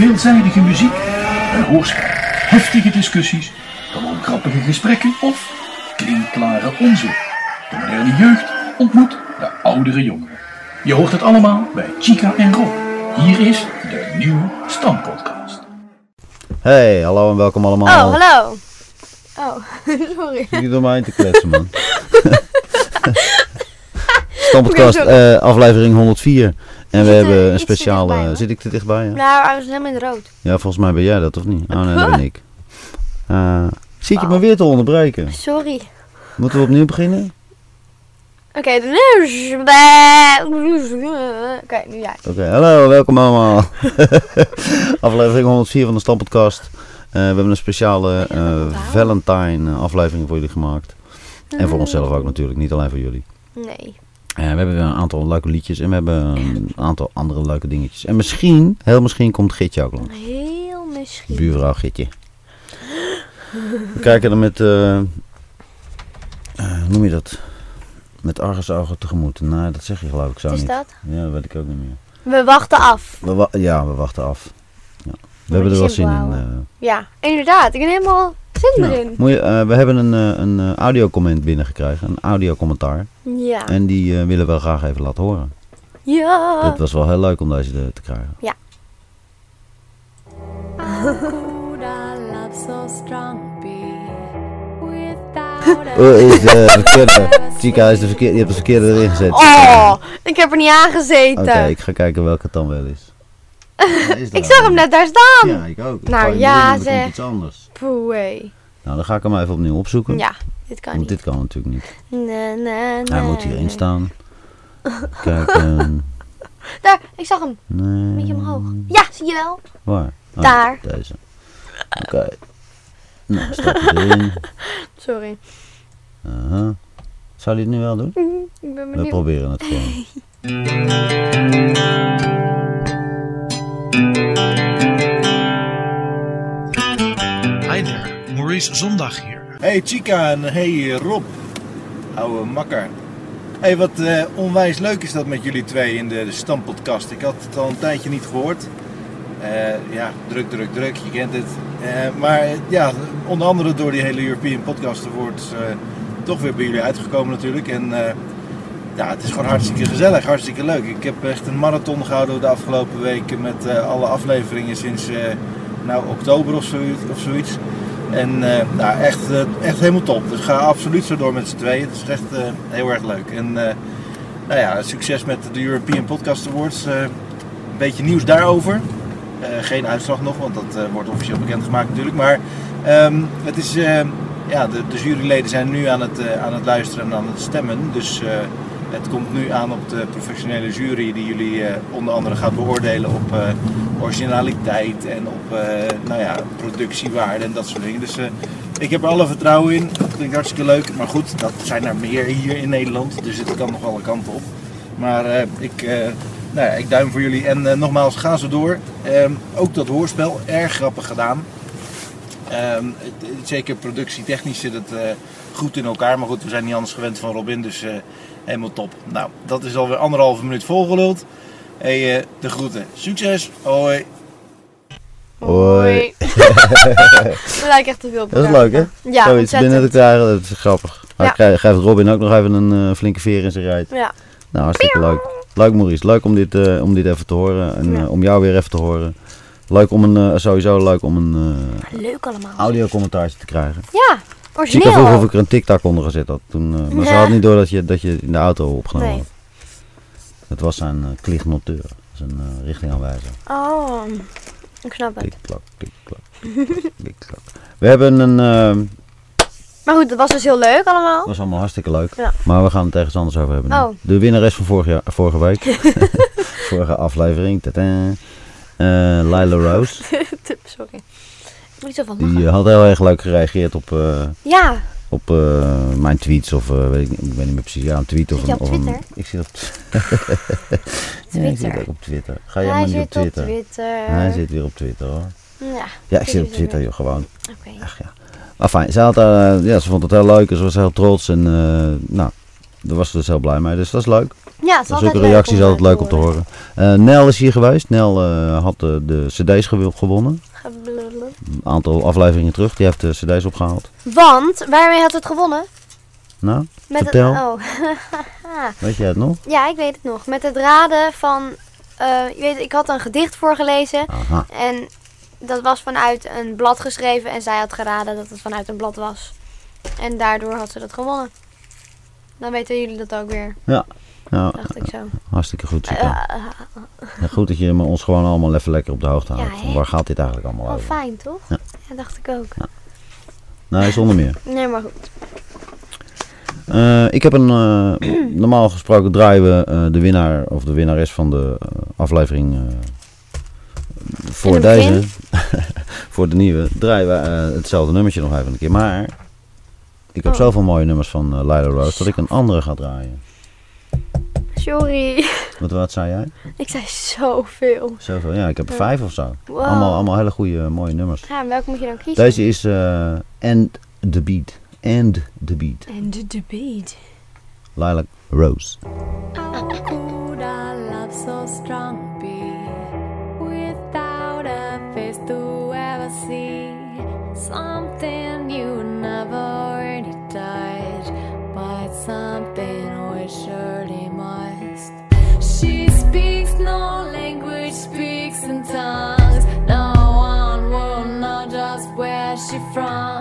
veelzijdige muziek, een hoorspel, heftige discussies, gewoon grappige gesprekken of klinkklare onzin. De moderne jeugd ontmoet de oudere jongeren. Je hoort het allemaal bij Chica en Rob. Hier is de nieuwe Stampodcast. Hey, hallo en welkom allemaal. Oh, hallo. Oh, sorry. Niet door mij te kletsen, man. Stampodcast, sorry. eh, aflevering 104. En we hebben een speciale... dichtbij, zit ik te dichtbij? Ja? Nou, hij was helemaal in het rood. ja, volgens mij ben jij dat, of niet? Oh nee, dat ben ik. Eh zie ik je maar weer te onderbreken. Sorry. Moeten we opnieuw beginnen? Oké, dan Oké, nu jij. Oké, hallo, welkom allemaal. aflevering 104 van de Stampodcast. Eh, we hebben een speciale eh, Valentine aflevering voor jullie gemaakt. En voor onszelf ook natuurlijk, niet alleen voor jullie. Nee. Eh, we hebben weer een aantal leuke liedjes en we hebben een aantal andere leuke dingetjes. En misschien, heel misschien, komt Gitje ook langs. Heel misschien. Buurvrouw Gitje. We kijken er met, eh, eh, hoe noem je dat? Met argusogen tegemoet. Nee, dat zeg je geloof ik zo Wat is niet. dat? Ja, dat weet ik ook niet meer. We wachten af. We wa- ja, we wachten af. Ja. We hebben er wel zin in. Ja, inderdaad. Ik ben helemaal Nou, erin. moet je, eh, we hebben een, eh, een eh, audiocomment binnengekregen, een audiocommentaar. Ja. En die willen we graag even laten horen. Ja. Het was wel heel leuk om deze te, te krijgen. Could our love so strong be without a Oh, is de verkeerde. Chica is de verkeerde. Je hebt de verkeerde erin gezet. Oh, ik heb er niet aangezeten. Oké, ik ga kijken welke het dan wel is. Ik zag hem net daar staan. Ja, ik ook. Nou, ja, zeg. iets anders. Nou, dan ga ik hem even opnieuw opzoeken. Ja, dit kan Want niet. dit kan natuurlijk niet. Nee, nee, Hij moet hierin staan. Kijk, ehm, Daar, ik zag hem. nee. Een beetje omhoog. Ja, zie je wel? Waar? Oh, Daar. Deze. Oké. Nou, hij erin. Sorry. Aha. Zou hij het nu wel doen? Ik ben We benieuwd. proberen het gewoon. Hi there, Maurice Zondag hier. Hey Chica en hey Rob, ouwe makker. Hey, wat eh, onwijs leuk is dat met jullie twee in de, de. Ik had het al een tijdje niet gehoord. Eh, ja, druk, druk, druk, je kent het. Eh, maar ja, onder andere door die hele European Podcast eh, toch weer bij jullie uitgekomen natuurlijk. En ja, het is gewoon hartstikke gezellig, hartstikke leuk. Ik heb echt een marathon gehouden de afgelopen weken met eh, alle afleveringen sinds eh, nou, oktober of zoiets. Of zoiets. En eh, nou, echt, echt helemaal top. Dus ga absoluut zo door met z'n tweeën. Het is echt heel erg leuk. En nou ja, succes met de European Podcast Awards. Een beetje nieuws daarover. Geen uitslag nog, want dat wordt officieel bekendgemaakt natuurlijk. Maar ehm, het is, ja, de, de juryleden zijn nu aan het, aan het luisteren en aan het stemmen. Dus het komt nu aan op de professionele jury die jullie eh, onder andere gaat beoordelen op eh, originaliteit en op eh, nou ja, productiewaarde en dat soort dingen. Dus ik heb er alle vertrouwen in. Dat klinkt hartstikke leuk. Maar goed, dat zijn er meer hier in Nederland. Dus het kan nog alle kanten op. Maar ik, nou ja, ik duim voor jullie. En nogmaals, ga zo door. Ehm, ook dat hoorspel, erg grappig gedaan. Ehm, zeker productietechnisch het eh, goed in elkaar. Maar goed, we zijn niet anders gewend van Robin. Dus helemaal top. Nou, dat is alweer anderhalve minuut volgeluld. Hey, eh, de groeten. Succes. Hoi. Hoi. Het lijkt echt te veel op Dat is leuk, hè? Ja, Zoiets ontzettend. binnen te krijgen, dat is grappig. Hij Ja. geeft Robin ook nog even een eh, flinke veer in zijn rijt. Ja. Nou, hartstikke leuk. Leuk Maurice, leuk om dit, eh, om dit even te horen en Ja. om jou weer even te horen. Leuk om een, sowieso leuk om een eh Leuk allemaal. audiocommentaartje te krijgen. Ja, Origineel. vroeg of ik er een TikTok onder gezet had. Toen, eh, maar ze had niet door dat je, dat je in de auto opgenomen Nee. had. Het was zijn uh, klichtnoteur, zijn uh, richtingaanwijzer. Oh, ik snap het. Klik-klak, klik-klak. We hebben een... eh, Maar goed, dat was dus heel leuk allemaal. Dat was allemaal hartstikke leuk. Ja. Maar we gaan het ergens anders over hebben. Oh. De winnares van vorig jaar, vorige week. vorige aflevering. Tadaa. Eh, Lila Rose. Sorry. Moet zo van lachen. Die eh, had heel erg leuk gereageerd op, eh, Ja, op eh, mijn tweets. Of weet ik, ik weet niet meer precies. Ja, een tweet. Of een, op of een- Twitter? Ik zit op Ja, ik zit Twitter. ook op Twitter. Ga jij maar niet zit op Twitter? op Twitter. Hij zit weer op Twitter hoor. Ja, Ja, ik zit op Twitter. Joh, gewoon. oké. Ach ja. Maar fijn, ze, had, ja, ze vond het heel leuk en ze was heel trots. En nou, daar was ze dus heel blij mee. Dus dat is leuk. Ja, het is Zulke altijd reacties altijd leuk om te horen. Eh, Nel is hier geweest. Nel had de, de cd's gew- gewonnen. Een aantal afleveringen terug. Die heeft de cd's opgehaald. Want, waarmee had het gewonnen? Nou, Met Vertel. Het, oh. weet jij het nog? ja, ik weet het nog. Met het raden van... eh, je weet, ik had een gedicht voorgelezen. Aha. En dat was vanuit een blad geschreven. En zij had geraden dat het vanuit een blad was. En daardoor had ze dat gewonnen. Dan weten jullie dat ook weer, Ja, dacht ik zo. hartstikke goed. Eh, Sika. eh, Ja, goed dat je ons gewoon allemaal even lekker op de hoogte Ja, houdt. Van waar gaat dit eigenlijk allemaal wel over? fijn, toch? Ja. Ja, dacht ik ook. Nee, zonder meer. Nee, maar goed. Eh, ik heb een, eh, normaal gesproken draaien we eh, de winnaar of de winnares van de aflevering voor deze, voor de nieuwe, draaien we hetzelfde nummertje nog even een keer. Maar ik heb Oh. zoveel mooie nummers van Lila Rose dat ik een andere ga draaien. Sorry. Wat, wat zei jij? ik zei zoveel. Zoveel? Ja, ik heb er vijf of zo. Wow. Allemaal, allemaal hele goede mooie nummers. Ja, en welke moet je dan kiezen? Deze is eh And the Beat. And the Beat. En de debate. Lilac Rose. How could our love so strong be without a face to ever see? Something you never already touched, but something from.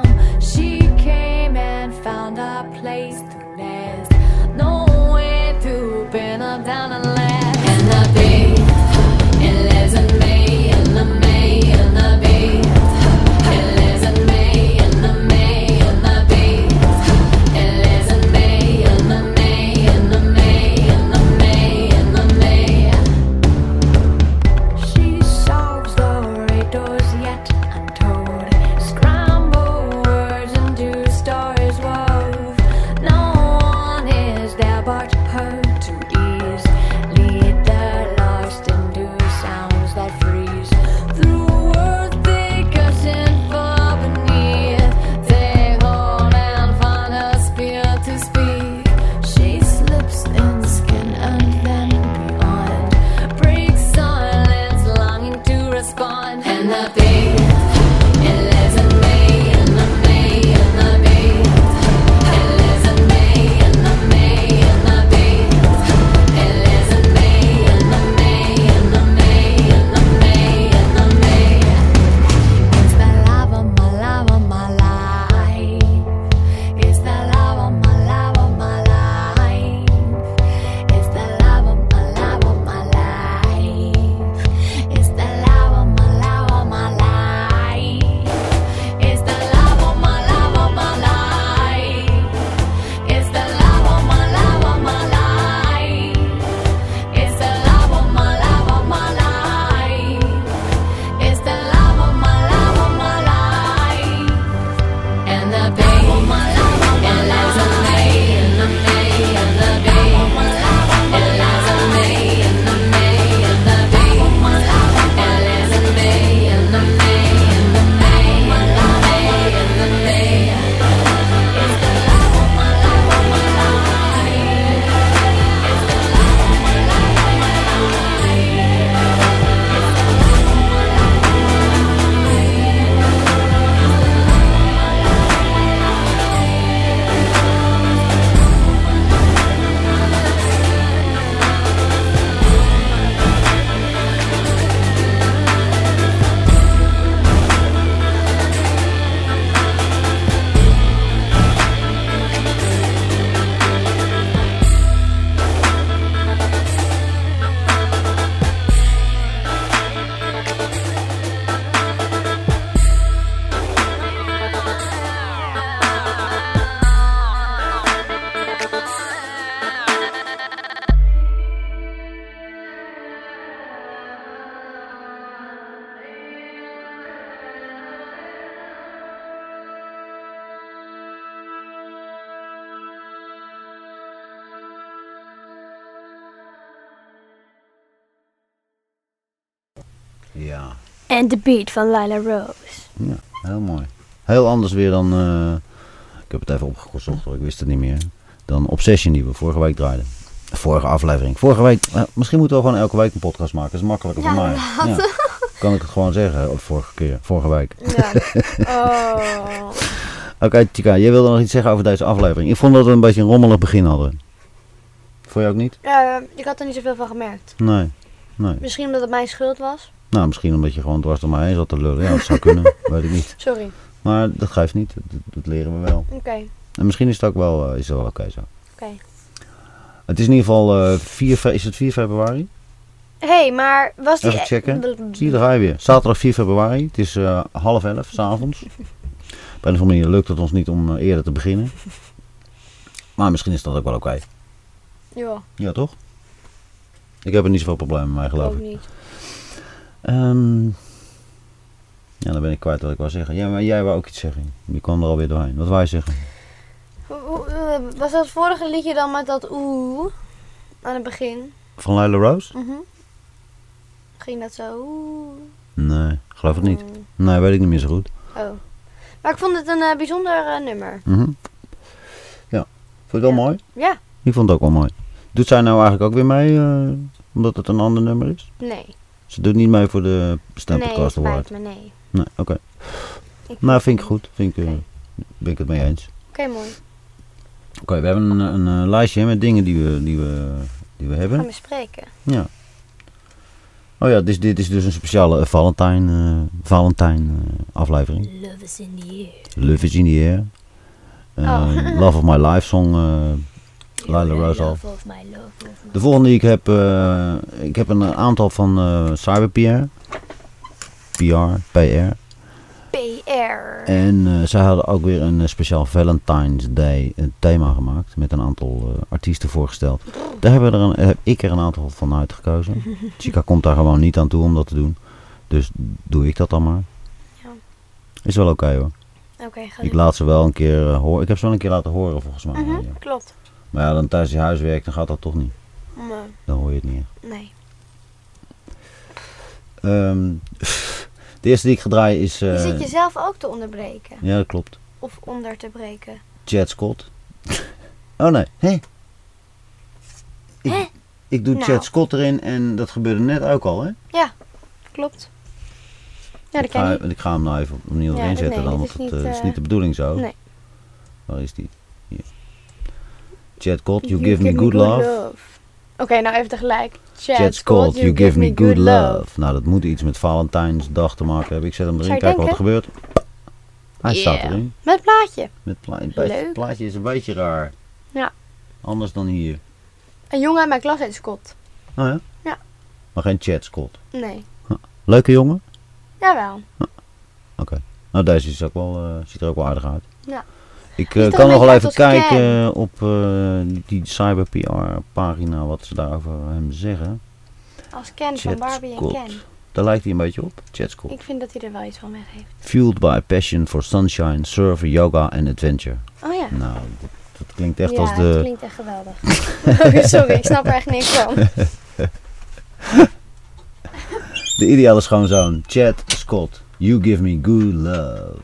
Ja. En de beat van Lila Rose. Ja, heel mooi. Heel anders weer dan. eh, ik heb het even opgezocht hoor, ik wist het niet meer. dan Obsession die we vorige week draaiden. Vorige aflevering. Vorige week, eh, misschien moeten we gewoon elke week een podcast maken. Dat is makkelijker Ja, voor mij. Ja. Kan ik het gewoon zeggen, of vorige keer, vorige week. Ja. Oh. Oké, Tika, jij wilde nog iets zeggen over deze aflevering. Ik vond dat we een beetje een rommelig begin hadden. Vond je ook niet? Ja, ik had er niet zoveel van gemerkt. Nee. Nee. Misschien omdat het mijn schuld was. Nou, misschien omdat je gewoon dwars door mij heen zat te lullen. Ja, dat zou kunnen. weet ik niet. Sorry. Maar dat geeft niet. Dat, dat leren we wel. Oké. En misschien is het ook wel, eh, is het wel oké zo. Oké. Het is in ieder geval eh 4, fe- is het 4 februari. Hé, hey, maar was die... Even checken. Zie je, daar ga je weer. Zaterdag 4 februari. Het is eh, half elf, s'avonds. Op een of andere manier lukt het ons niet om eh, eerder te beginnen. Maar misschien is dat ook wel oké. Ja, Ja, toch? Ik heb er niet zoveel problemen mee, geloof ook ik. niet. Ehm, ja, dan ben ik kwijt wat ik wou zeggen. Ja, maar jij wou ook iets zeggen. Je kwam er alweer doorheen. Wat wou je zeggen? Eh, Was dat vorige liedje dan met dat oeh aan het begin? Van Lila Rose? Mhm. Ging dat zo oeh? Nee, geloof het niet. Mm, Nee, weet ik niet meer zo goed. Oh. Maar ik vond het een eh, bijzonder eh, nummer. Mhm. Ja, vond je het wel Ja. mooi? Ja. Ik vond het ook wel mooi. Doet zij nou eigenlijk ook weer mee, omdat het een ander nummer is? Nee. Ze doet niet mee voor de Nee, Stempelcast spijt Award. me, nee. Nee, oké. Ik Nou, vind ik goed. Vind ik, eh, Oké. ben ik het mee eens. Oké, mooi. Oké, we hebben een, een, eh, lijstje met dingen die we, die we, die we Gaan hebben. we spreken. Ja. Oh ja, dit, is- dit is dus een speciale eh, Valentijn, eh, Valentijn eh, aflevering. Love is in the air. Love is in the air. Eh, Oh. Love of my life song. Eh, Lila my... De volgende die ik heb, eh, ik heb een aantal van eh CyberPR. PR, PR. PR. En eh, zij hadden ook weer een eh, speciaal Valentine's Day eh, thema gemaakt. Met een aantal eh, artiesten voorgesteld. Daar hebben we er een, heb ik er een aantal van uitgekozen. Chica komt daar gewoon niet aan toe om dat te doen. Dus doe ik dat dan maar. Ja. Is wel oké hoor. Oké, ga Ik laat ze wel een keer eh, horen. Ik heb ze wel een keer laten horen volgens mij. Mhm, Ja. Klopt. Maar ja, dan tijdens je huiswerk dan gaat dat toch niet. Nee. Dan hoor je het niet echt. nee. Ehm, de eerste die ik ga draaien is... Je eh, zit jezelf ook te onderbreken. Ja, dat klopt. Of onder te breken. Chad Scott. oh nee, hé. Ik, Hè? ik doe Nou. Chad Scott erin en dat gebeurde net ook al, hè? Klopt. Ja, dat Ik ga, ken je. ik ga hem nou even opnieuw Ja, erin zetten nee, dan, want is het niet, eh, is eh, niet de bedoeling zo. nee. Waar is die? Hier. Chad Scott, you, give, me good, love. Oké, nou even tegelijk. Chad, Chad Scott, you give me good love. Nou, dat moet iets met Valentijnsdag te maken hebben. Ik zet hem erin, kijken wat er gebeurt. Hij staat erin. Met plaatje. Met pla het plaatje is een beetje raar. Ja. Anders dan hier. Een jongen uit mijn klas heet Scott. Oh ja? Ja. Maar geen Chad Scott. Nee. Leuke jongen? Jawel. Nou, deze is ook wel, eh, ziet er ook wel aardig uit. Ja. Ik eh, kan nog wel even kijken op eh, die Cyber PR pagina wat ze daar over hem zeggen. Als Ken van Barbie en Ken. Daar lijkt hij een beetje op. Chad Scott. Ik vind dat hij er wel iets van weg heeft. Fueled by passion for sunshine, surfen, yoga en adventure. Oh ja. Nou, dat, dat klinkt echt ja, als de... klinkt echt geweldig. Sorry, ik snap er echt niks van. De ideale schoonzoon, Chad Scott. You give me good love.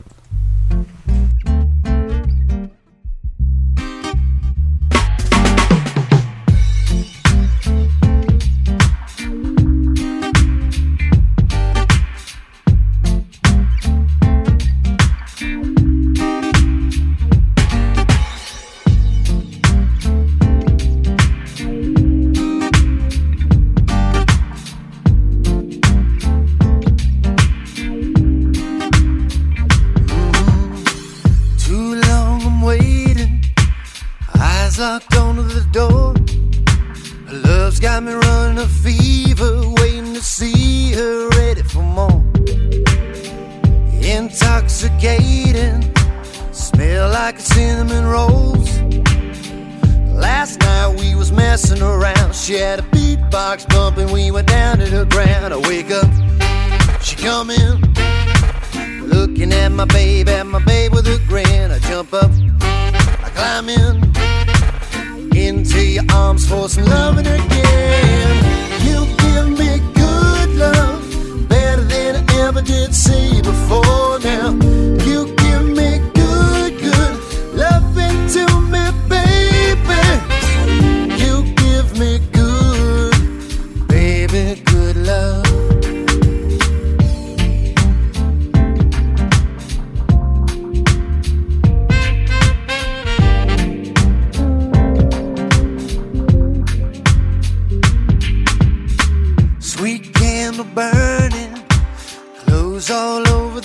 Like a cinnamon rolls. Last night we was messing around. She had a beatbox bumping, we went down to the ground. I wake up, she come in. Looking at my babe, at my babe with a grin. I jump up, I climb in into your arms for some loving again. You give me good love, better than I ever did see before. Now you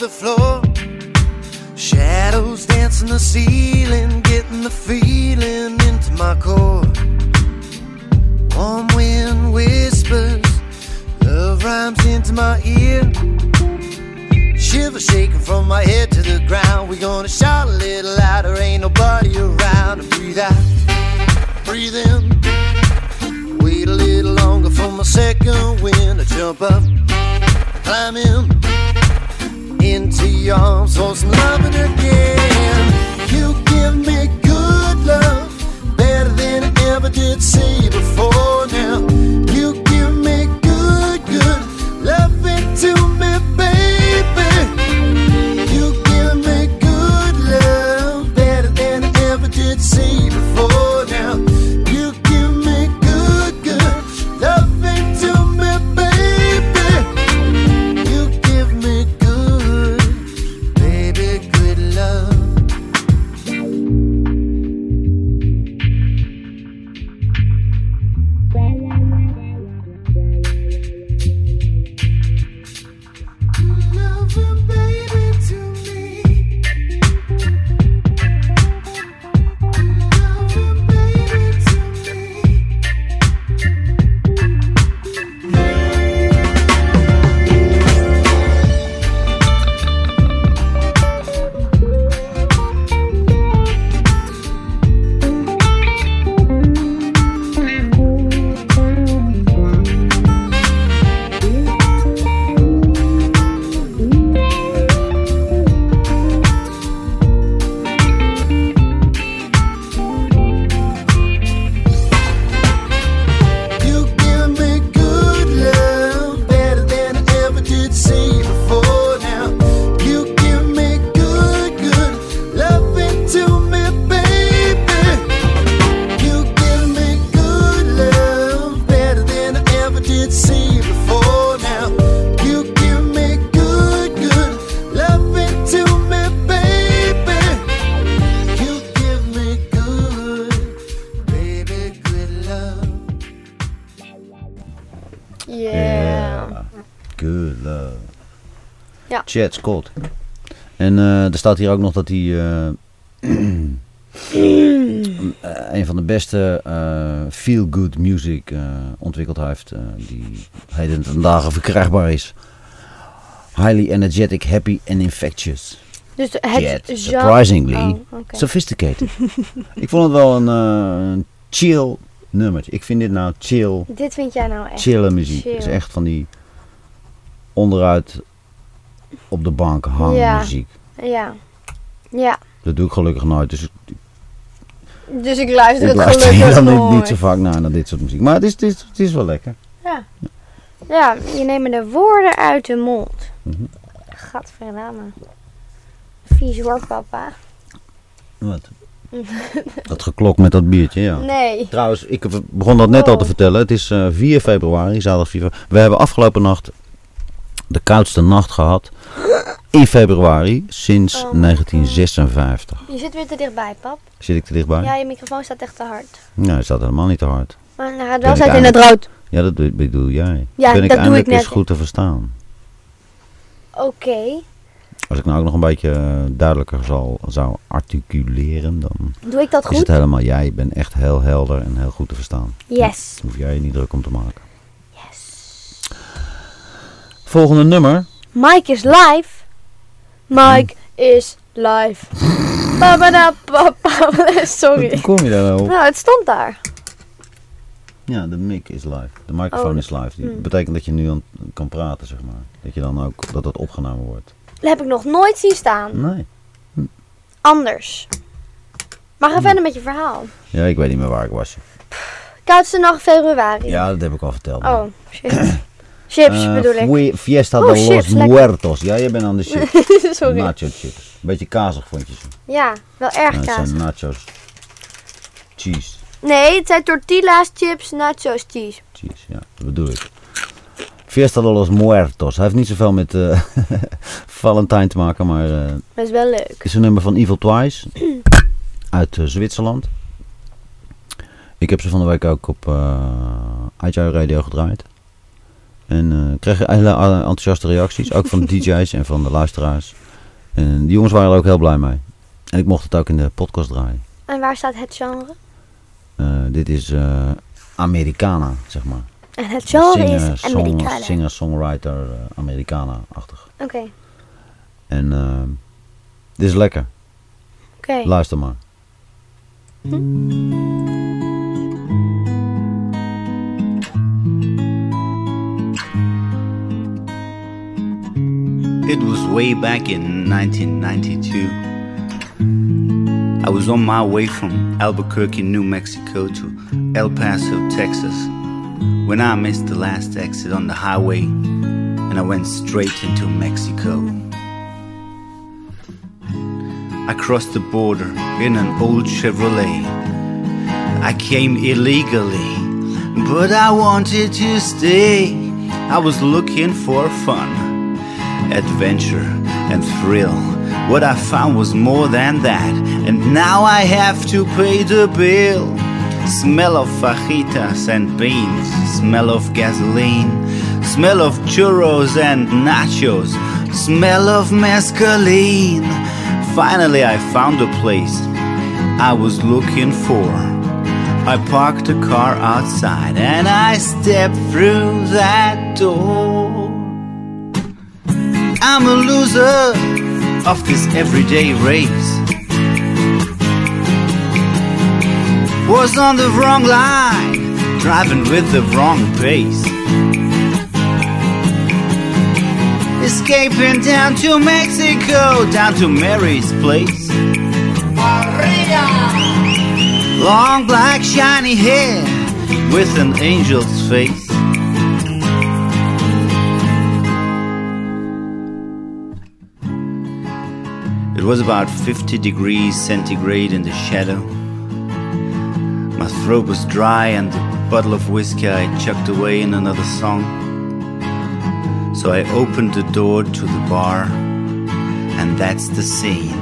the floor. Shadows dancing the ceiling, getting the feeling into my core. Warm wind whispers, love rhymes into my ear. Shiver shaking from my head to the ground. We gonna shout a little louder, ain't nobody around. And breathe out, breathe in. Wait a little longer for my second wind to jump up, climb in into your arms for some loving again. You give me good love, better than I ever did see before. Now you Chad Scott. En eh, er staat hier ook nog dat hij eh, een van de beste eh, feel-good music ontwikkeld heeft. die heden ten dagen verkrijgbaar is. Highly energetic, happy and infectious. Dus het Yet, surprisingly Oh. Sophisticated. Ik vond het wel een, een chill nummertje. Ik vind dit nou chill, Dit vind jij nou echt. chille muziek. chill. Het is echt van die onderuit op de bank hangen Ja. muziek. Ja. Ja. Dat doe ik gelukkig nooit. Dus Dus ik luister ik het luister gelukkig niet, niet zo vaak naar, naar dit soort muziek. Maar het is, het is, het is wel lekker. Ja. Ja, je neemt de woorden uit de mond. Mhm. Gadverdamme. Vies woord, papa. Wat? Dat geklok met dat biertje, ja. Nee. Trouwens, ik begon dat net al te Oh. vertellen. Het is eh, 4 februari, zaterdag 4 februari. We hebben afgelopen nacht de koudste nacht gehad in februari sinds Oh. 1956. Je zit weer te dichtbij, pap. Zit ik te dichtbij? Ja, je microfoon staat echt te hard. Nee, hij staat helemaal niet te hard. Maar hij gaat Ben wel zitten in het rood. Ja, dat be- bedoel jij. Ja, ben ik dat doe ik net. eens goed te verstaan. Oké. Als ik nou ook nog een beetje eh, duidelijker zal, zou articuleren, dan Doe ik dat is het goed? helemaal jij. Je bent echt heel helder en heel goed te verstaan. Yes. Hoef jij je niet druk om te maken. Volgende nummer. Mike is live. Mike is live. Sorry. Hoe kom je daar nou op? Nou, het stond daar. Ja, de mic is live. De microfoon Oh, is live. Die hmm. betekent dat je nu aan, kan praten, zeg maar. Dat je dan ook, dat het opgenomen wordt. Dat heb ik nog nooit zien staan. Nee. Anders. Maar ga Hmm. verder met je verhaal. Ja, ik weet niet meer waar ik was. Koudste nacht februari. Ja, dat heb ik al verteld. Oh, chips. chips Eh, bedoel ik. Fiesta Oh, de los chips, lekker. Muertos. Ja, je bent aan de chips. Sorry. Nacho chips. Beetje kazig vond je ze. Ja, wel erg het kaas. zijn nachos. Cheese. Nee, het zijn tortillas, chips, nachos, cheese. Cheese, ja. Dat bedoel ik. Fiesta de los Muertos. Hij heeft niet zoveel met eh Valentijn te maken, maar eh, Dat is wel leuk. Is een nummer van Evil Twice uit Zwitserland. Ik heb ze van de week ook op uh, Radio gedraaid. En eh, ik kreeg hele eh, enthousiaste reacties, ook van de DJ's en van de luisteraars. En die jongens waren er ook heel blij mee. En ik mocht het ook in de podcast draaien. En waar staat het genre? Eh, dit is eh, Americana, zeg maar. En het genre Singer, is song- Americana. Singer, songwriter, eh, Americana-achtig. Oké, En eh, dit is lekker. oké. Luister maar. It was way back in 1992. I was on my way from Albuquerque, New Mexico to El Paso, Texas, when I missed the last exit on the highway and I went straight into Mexico. I crossed the border in an old Chevrolet. I came illegally, but I wanted to stay. I was looking for fun, adventure, and thrill. What I found was more than that, and now I have to pay the bill. Smell of fajitas and beans, smell of gasoline, smell of churros and nachos, smell of mescaline. Finally, I found a place I was looking for. I parked the car outside and I stepped through that door. I'm a loser of this everyday race. Was on the wrong line, driving with the wrong pace. Escaping down to Mexico, down to Mary's place. Maria! Long black shiny hair with an angel's face. It was about 50 degrees centigrade in the shadow. My throat was dry, and the bottle of whiskey I chucked away in another song. So I opened the door to the bar, and that's the scene.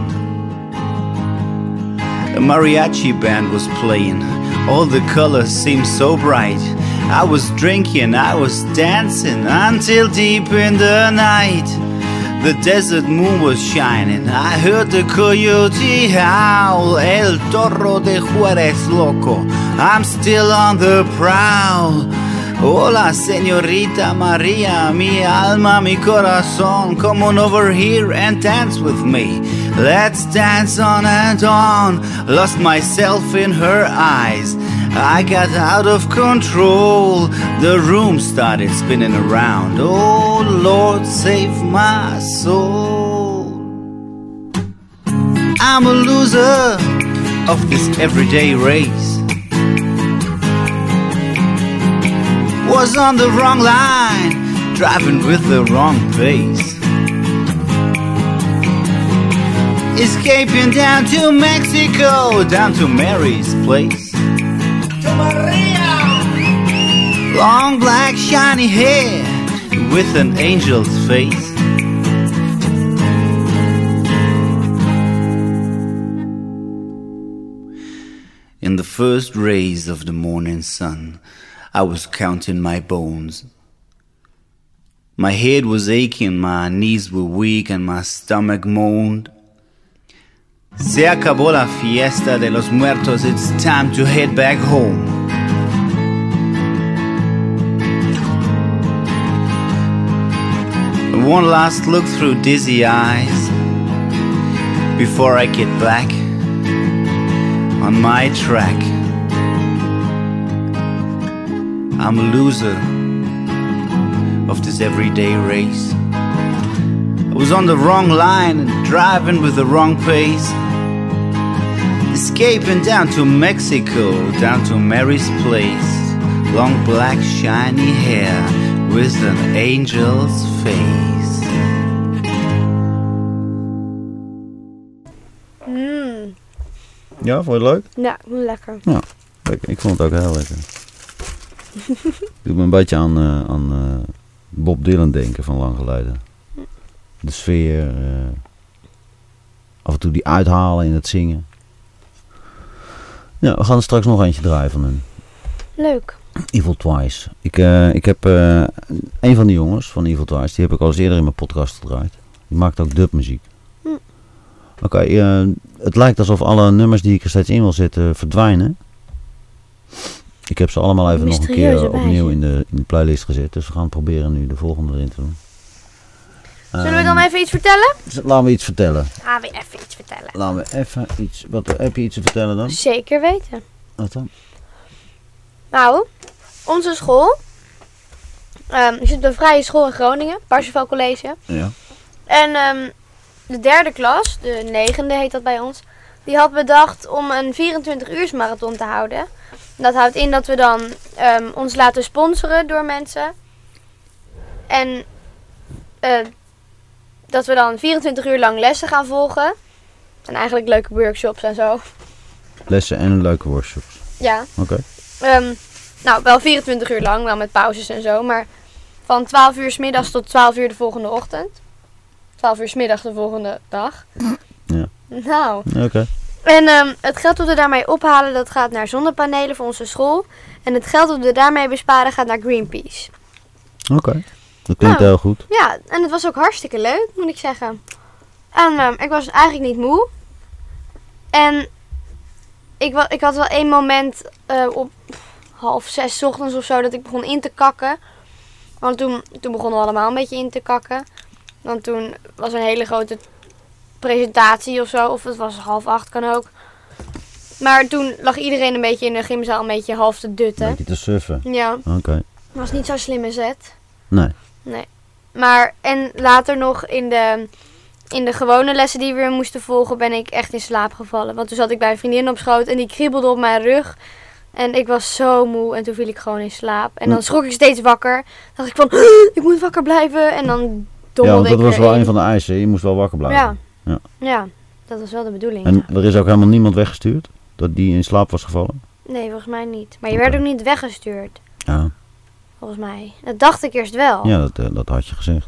A mariachi band was playing, all the colors seemed so bright. I was drinking, I was dancing until deep in the night. The desert moon was shining. I heard the coyote howl. El toro de Juarez loco. I'm still on the prowl. Hola, señorita Maria, mi alma, mi corazón. Come on over here and dance with me. Let's dance on and on. Lost myself in her eyes. I got out of control. The room started spinning around. Oh Lord, save my soul. I'm a loser of this everyday race. Was on the wrong line, driving with the wrong pace. Escaping down to Mexico, down to Mary's place. Long black shiny hair with an angel's face. In the first rays of the morning sun, I was counting my bones. My head was aching, my knees were weak, and my stomach moaned. Se acabó la fiesta de los muertos, it's time to head back home. One last look through dizzy eyes before I get back on my track. I'm a loser of this everyday race. I was on the wrong line and driving with the wrong pace. Escaping down to Mexico, down to Mary's place. Long black shiny hair with an angel's face. Mm. Ja, vond je het leuk? Ja, lekker. Leuk, Ik vond het ook heel lekker. Doet me een beetje aan, eh, aan eh, Bob Dylan denken van lang geleden. De sfeer. eh, af en toe die uithalen in het zingen. Ja, we gaan er straks nog eentje draaien van hem. Leuk. Evil Twice. Ik, eh, ik heb eh, een van die jongens van Evil Twice, die heb ik al eens eerder in mijn podcast gedraaid. Die maakt ook dubmuziek. Hm. Oké, eh, het lijkt alsof alle nummers die ik er steeds in wil zetten verdwijnen. Ik heb ze allemaal even nog een keer opnieuw in de, in de playlist gezet. Dus we gaan proberen nu de volgende erin te doen. Zullen we dan even iets vertellen? Laten we iets vertellen. Gaan we even iets vertellen. Laten we even iets... Wat, heb je iets te vertellen dan? Zeker weten. Wat dan? Nou, onze school. er zit op een vrije school in Groningen, Parsifal College. Ja. En ehm, de derde klas, de negende heet dat bij ons, die had bedacht om een 24 uur marathon te houden. Dat houdt in dat we dan ehm, ons laten sponsoren door mensen. En eh, dat we dan 24 uur lang lessen gaan volgen. En eigenlijk leuke workshops en zo. Lessen en leuke workshops. Ja. Oké. Ehm, nou, wel 24 uur lang, wel met pauzes en zo. Maar van 12 uur s middags tot 12 uur de volgende ochtend. 12 uur s middags de volgende dag. Ja. Nou. Oké. En ehm, het geld dat we daarmee ophalen, dat gaat naar zonnepanelen voor onze school. En het geld dat we daarmee besparen, gaat naar Greenpeace. Oké. Dat klinkt Nou. heel goed. Ja, en het was ook hartstikke leuk, moet ik zeggen. En ehm, ik was eigenlijk niet moe. En ik, wa- ik had wel één moment eh, op half zes ochtends of zo dat ik begon in te kakken. Want toen, toen begonnen we allemaal een beetje in te kakken. Want toen was een hele grote presentatie of zo. Of het was half acht, kan ook. Maar toen lag iedereen een beetje in de gymzaal een beetje half te Een dutten. beetje te surfen. Ja, Oké. was niet zo slimme zet. Nee. Maar en later nog in de, in de gewone lessen die we weer moesten volgen, ben ik echt in slaap gevallen. Want toen zat ik bij een vriendin op schoot en die kriebelde op mijn rug. En ik was zo moe en toen viel ik gewoon in slaap. En dan Hm. schrok ik steeds wakker. dacht ik van, ik moet wakker blijven. En dan Ja, dommelde want dat ik was wel in. een van de eisen. Je moest wel wakker blijven. Ja. Ja. ja, dat was wel de bedoeling. En er is ook helemaal niemand weggestuurd? Dat die in slaap was gevallen? Nee, volgens mij niet. Maar je werd ook niet weggestuurd, Ja, volgens mij. Dat dacht ik eerst wel. ja dat, eh, dat had je gezegd.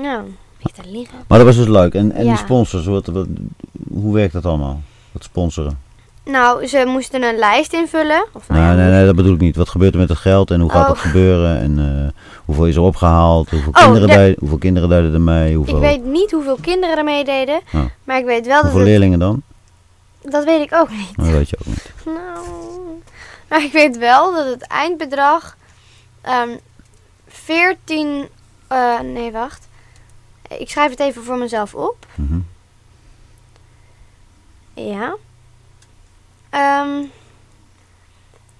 Ja, te liegen. Maar dat was dus leuk. En, en Ja. die sponsors, wat, wat- hoe werkt dat allemaal? Dat sponsoren? Nou, ze moesten een lijst invullen. Of nou Nee, nee, nee, dat bedoel ik niet. Wat gebeurt er met het geld en hoe gaat Oh. dat gebeuren? En eh, hoeveel is er opgehaald? Hoeveel, Oh, kinderen deden, hoeveel kinderen deden er mee? Hoeveel, Ik weet niet hoeveel kinderen er meededen, Ja. maar ik weet wel dat hoeveel leerlingen dan? dat weet ik ook niet. Dat weet je ook niet. Nou, maar ik weet wel dat het eindbedrag ehm 14, eh, nee wacht, ik schrijf het even voor mezelf op. Mhm. Ja. Ehm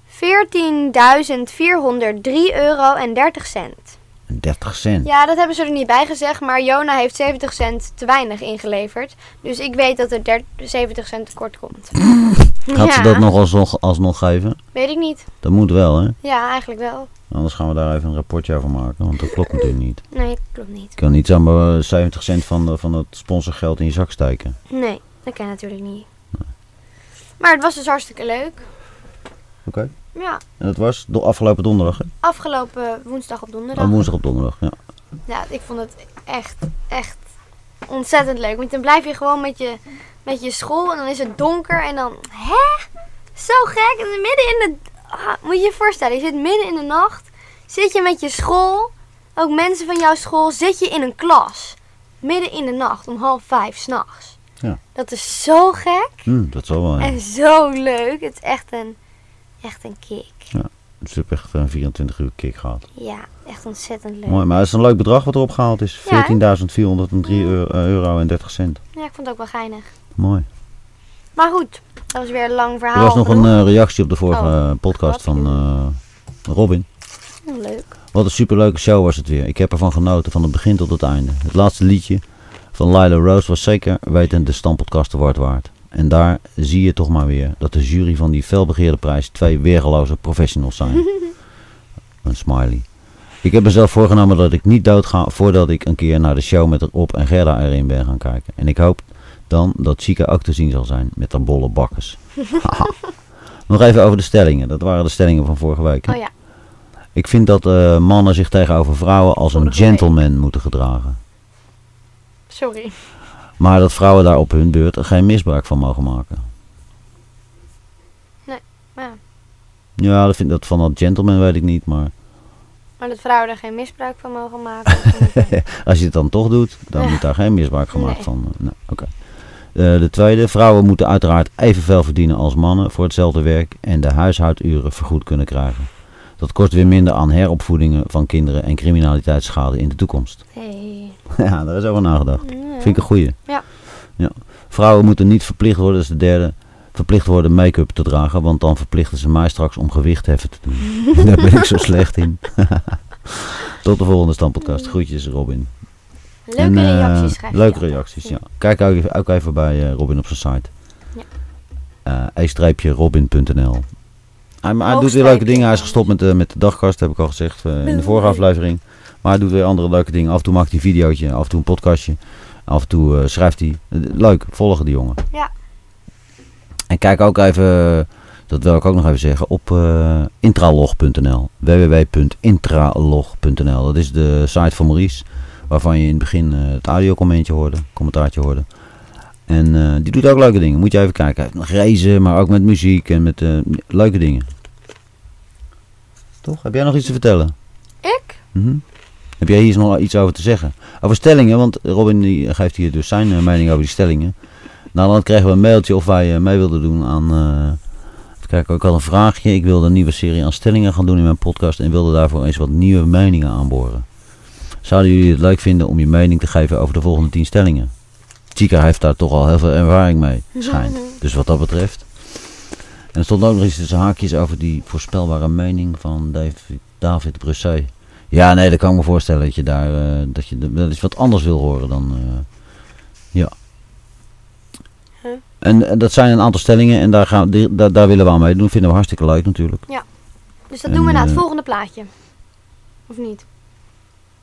14.403 euro en 30 cent. 30 cent. Ja, dat hebben ze er niet bij gezegd, maar Jona heeft 70 cent te weinig ingeleverd. Dus ik weet dat er der- 70 cent tekort komt. Gaat ze dat nog alsnog, alsnog geven? Weet ik niet. Dat moet wel, hè? Ja, eigenlijk wel. Anders gaan we daar even een rapportje over maken, want dat klopt natuurlijk niet. Nee, klopt niet. Je kan niet zomaar eh, 70 cent van, de- van het sponsorgeld in je zak steken. Nee, dat kan natuurlijk niet. Maar het was dus hartstikke leuk. Oké. Ja, En dat was de afgelopen donderdag, hè? afgelopen woensdag op donderdag. Oh, woensdag op donderdag, ja. Ja, ik vond het echt, echt ontzettend leuk. Want dan blijf je gewoon met je, met je school en dan is het donker en dan... Hè? Zo gek. En midden in de... ah, moet je je voorstellen, je zit midden in de nacht. Zit je met je school, ook mensen van jouw school, zit je in een klas. Midden in de nacht, om half vijf s'nachts. Ja. Dat is zo gek Hm, dat zal wel, ja. en zo leuk. Het is echt een, echt een kick. Dus je hebt echt een 24 uur kick gehad. Ja, echt ontzettend leuk. Mooi, maar het is een leuk bedrag wat erop gehaald is. Ja, hè? 14.403 euro, euro en 30 cent. Ja, ik vond het ook wel geinig. Mooi. Maar goed, dat was weer een lang verhaal. Er was nog een eh, reactie op de vorige Oh, eh, podcast van eh, Robin. Oh, leuk. Wat een superleuke show was het weer. Ik heb ervan genoten van het begin tot het einde. Het laatste liedje van Lila Rose was zeker weten de stampodcast award waard. En daar zie je toch maar weer dat de jury van die felbegeerde prijs twee weergeloze professionals zijn. een smiley. Ik heb mezelf voorgenomen dat ik niet doodga voordat ik een keer naar de show met Rob en Gerda erin ben gaan kijken. En ik hoop dan dat Chica ook te zien zal zijn met haar bolle bakkers. Haha. Nog even over de stellingen. Dat waren de stellingen van vorige week. hè? Oh ja. Ik vind dat eh, mannen zich tegenover vrouwen als een gentleman moeten gedragen. Sorry. Maar dat vrouwen daar op hun beurt geen misbruik van mogen maken. Maar ja. Ja, dat, vind, dat van dat gentleman weet ik niet, maar Maar dat vrouwen er geen misbruik van mogen maken. als je het dan toch doet, dan moet daar geen misbruik gemaakt Nee. van. eh, Nou, oké. Eh, de tweede, vrouwen moeten uiteraard evenveel verdienen als mannen voor hetzelfde werk en de huishouduren vergoed kunnen krijgen. Dat kost weer minder aan heropvoedingen van kinderen en criminaliteitsschade in de toekomst. hey. ja, daar is over nagedacht. Ja. Vind ik een goeie. Ja. ja. Vrouwen moeten niet verplicht worden, dat is de derde, verplicht worden make-up te dragen, want dan verplichten ze mij straks om gewichtheffen te doen. Daar ben ik zo slecht in. Tot de volgende stampodcast. Groetjes Robin. Leuke En, eh, reacties schrijf je Leuke reacties, ja. Kijk ook even, ook even bij eh, Robin op zijn site. Ja. Eh e-robin.nl Hij, maar hij doet weer leuke dingen. Hij is gestopt met, de met de dagkast, heb ik al gezegd eh, in de vorige aflevering. Maar hij doet weer andere leuke dingen. Af en toe maakt hij een videootje, af en toe een podcastje. Af en toe eh, schrijft hij. Eh, Leuk, volgen die jongen. Ja. En kijk ook even, dat wil ik ook nog even zeggen, op eh, intralog.nl. www.intralog.nl Dat is de site van Maurice, waarvan je in het begin eh, het audiocommentje hoorde, commentaartje hoorde. En eh, die doet ook leuke dingen, moet je even kijken. Hij heeft nog reizen, maar ook met muziek en met eh, leuke dingen. Toch? Heb jij nog iets te vertellen? Ik? Mhm. Heb jij hier nog iets over te zeggen? Over stellingen, want Robin die geeft hier dus zijn mening over die stellingen. Nou, dan kregen we een mailtje of wij mee wilden doen aan... kijken, ik had een vraagje. Ik wilde een nieuwe serie aan stellingen gaan doen in mijn podcast en wilde daarvoor eens wat nieuwe meningen aanboren. Zouden jullie het leuk vinden om je mening te geven over de volgende 10 stellingen? Chica heeft daar toch al heel veel ervaring mee, schijnt. Dus wat dat betreft. En er stond ook nog iets tussen haakjes over die voorspelbare mening van David, David Brusset. Ja, nee, dat kan ik me voorstellen dat je daar eh, dat je wel eens wat anders wil horen dan. eh, ja. Huh? En, en dat zijn een aantal stellingen en daar, gaan, die- daar, daar willen we aan meedoen. Vinden we hartstikke leuk natuurlijk. Dus dat En, doen we na het eh, volgende plaatje. Of niet?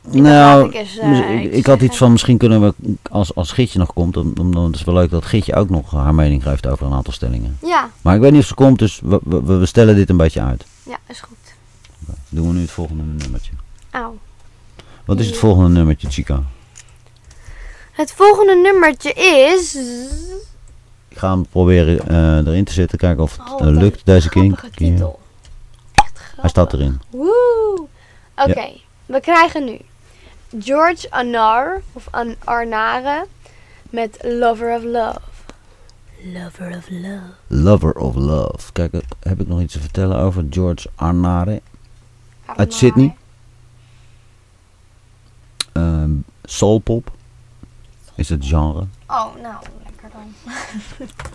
Nou, ik eens, eh, mis- ik, iets ik had iets zeggen. van misschien kunnen we, als, als Gietje nog komt, dan, dan, dan is het wel leuk dat Gietje ook nog haar mening geeft over een aantal stellingen. Ja, Maar ik weet niet of ze komt, dus we, we, we stellen dit een beetje uit. ja, is goed. Doen we nu het volgende nummertje. Auw. Wat is het volgende nummertje, Chica? Het volgende nummertje is... Ik ga hem proberen eh, erin te zetten, kijken of het Oh, eh, lukt deze keer. Echt Hij staat erin. Woe! Oké, we krijgen nu George Anar, of An Arnare, met Lover of Love. Lover of Love. Lover of Love. Kijk, heb- heb ik nog iets te vertellen over George Arnare uit Sydney? Ehm soulpop is het genre. Oh, nou, lekker dan.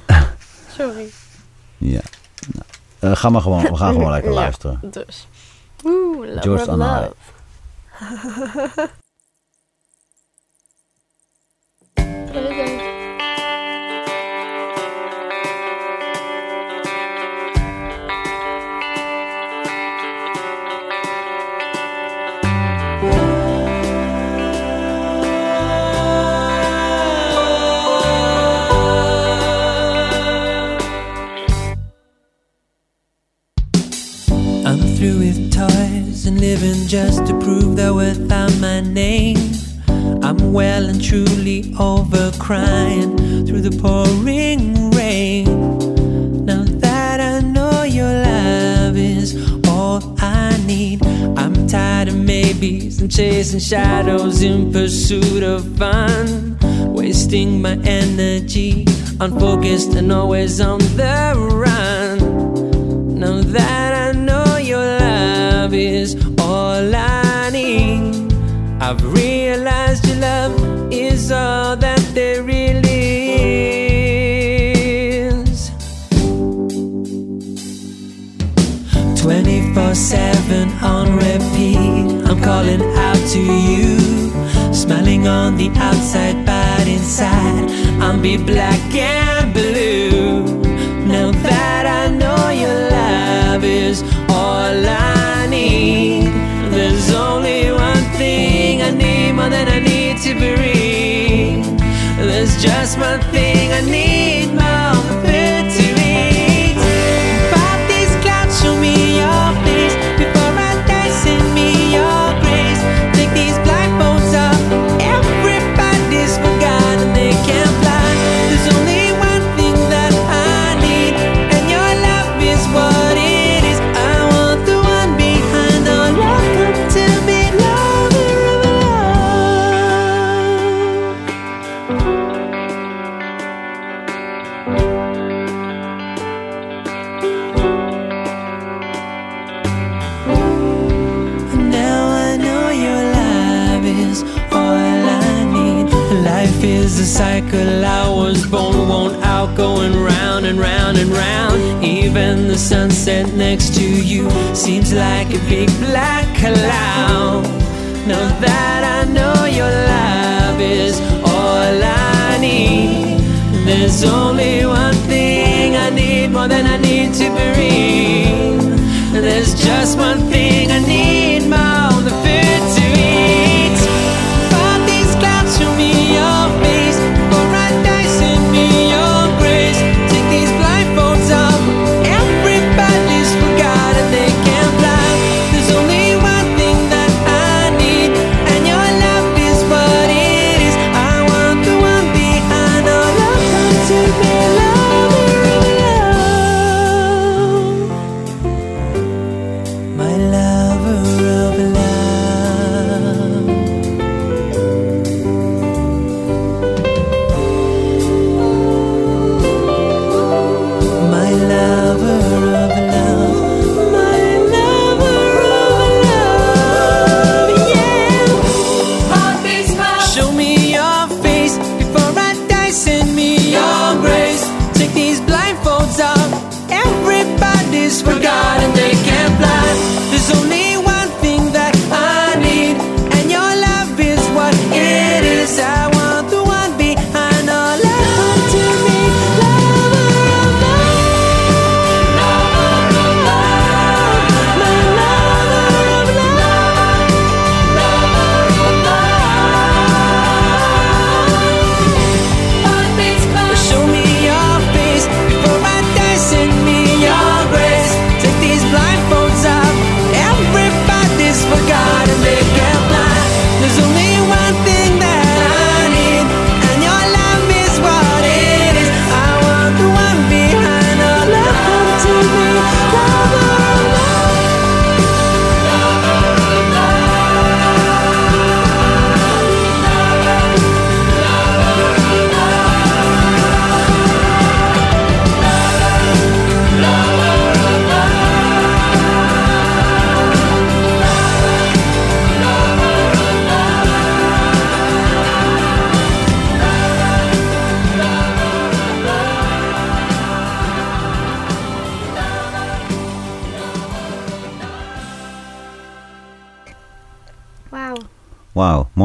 Sorry. Ja. Nou, eh, ga maar gewoon, we gaan gewoon lekker Ja. luisteren. Dus. Lover George of Arnare. Love. ありがとうご。And living just to prove that without my name, I'm well and truly over crying through the pouring rain. Now that I know your love is all I need, I'm tired of maybes and chasing shadows in pursuit of fun, wasting my energy, unfocused and always on the run. Now that all I need, I've realized your love is all that there really is. 24 7 on repeat, I'm calling out to you. Smiling on the outside, but inside, I'm be black and just one thing I need was born won't out going round and round and round. Even the sunset next to you seems like a big black cloud. Now that I know your love is all I need there's only one thing I need more than I need to breathe. There's just one thing I need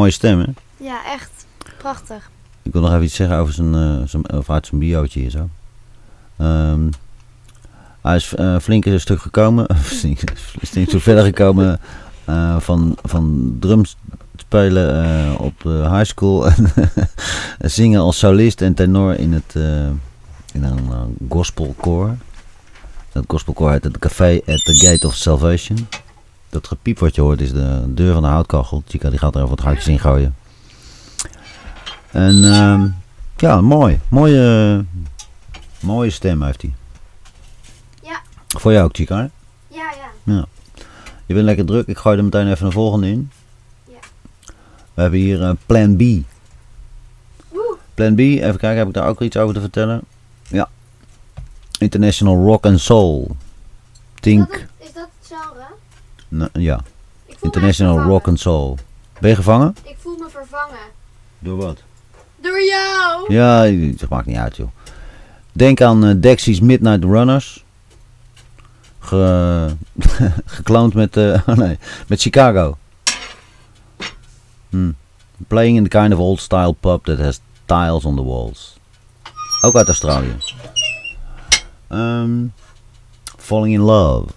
mooie stem hè. Ja, echt. Prachtig. Ik wil nog even iets zeggen over zijn, eh, zijn, of uit zijn biootje hier zo. Ehm, hij is eh, flink een stuk gekomen, flink een stuk verder gekomen eh, van, van drums spelen op de high school en zingen als solist en tenor in, het, in een uh, gospelkoor. Dat gospelkoor heet het Café at the Gate of Salvation. Dat gepiep wat je hoort is de deur van de houtkachel. Chica die gaat er even wat houtjes in gooien. En ehm, ja, mooi. Mooie, mooie stem heeft hij. Ja. Voor jou ook, Chica. hè? Ja, ja. Je bent lekker druk. Ik gooi er meteen even een volgende in. Ja. We hebben hier eh, Plan B. Woe. Plan B, even kijken, heb ik daar ook iets over te vertellen? Ja. International Rock and Soul. Think, Is dat, is dat het genre? Ja. International Rock and Soul. Ben je gevangen? Ik voel me vervangen. Door wat? Door jou! Ja, dat maakt niet uit joh. Denk aan eh, Dexys Midnight Runners. Ge, gekloond met, eh, oh nee, met Chicago. Hmm. Playing in the kind of old style pub that has tiles on the walls. Ook uit Australië. Ehm, falling in Love.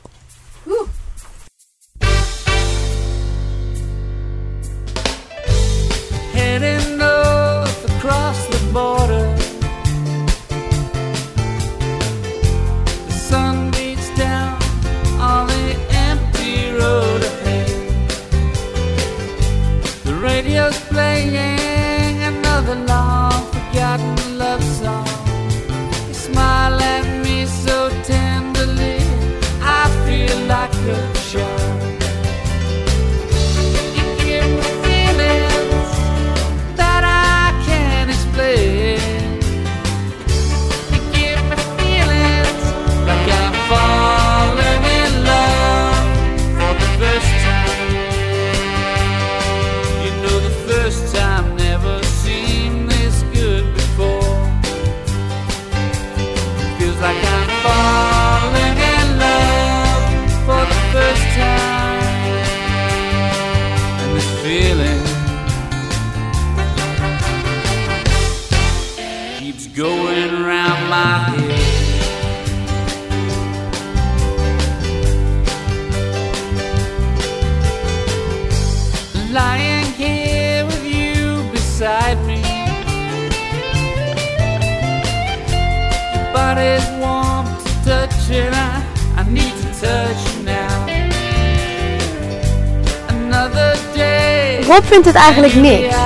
Rob vindt het eigenlijk niks.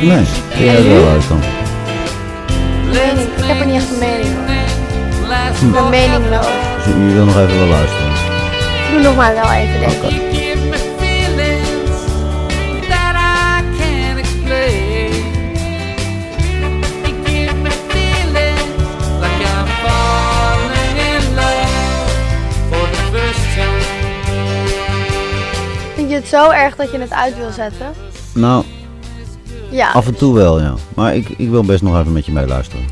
Nee, jij het wel uit dan? Ik heb er niet echt een mening over. Last Ik ben meningloos. Dus je wil nog even wel luisteren. Doe nog maar wel even, denk ik. You zo erg dat je het uit wil zetten? Nou, Ja. af en toe wel, ja. Maar ik, ik wil best nog even met je meeluisteren.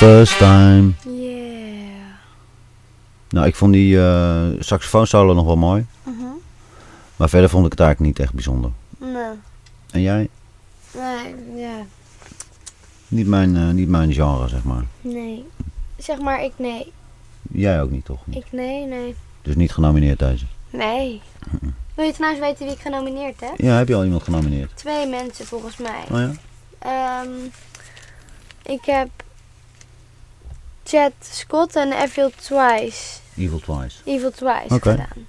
First time. Yeah. Nou, ik vond die eh saxofoonsolo nog wel mooi. Mhm. Maar verder vond ik het eigenlijk niet echt bijzonder. Nee. En jij? Nee, ja. Niet mijn, eh, niet mijn genre, zeg maar. Nee. Zeg maar, ik nee. Jij ook niet, toch? Ik nee, nee. Dus niet genomineerd deze. Nee. Wil je trouwens weten wie ik genomineerd heb? Ja, heb je al iemand genomineerd? Twee mensen volgens mij. Oh ja? Ehm, ik heb Chad Scott en Evil Twice. Evil Twice. Evil Twice Oké. gedaan.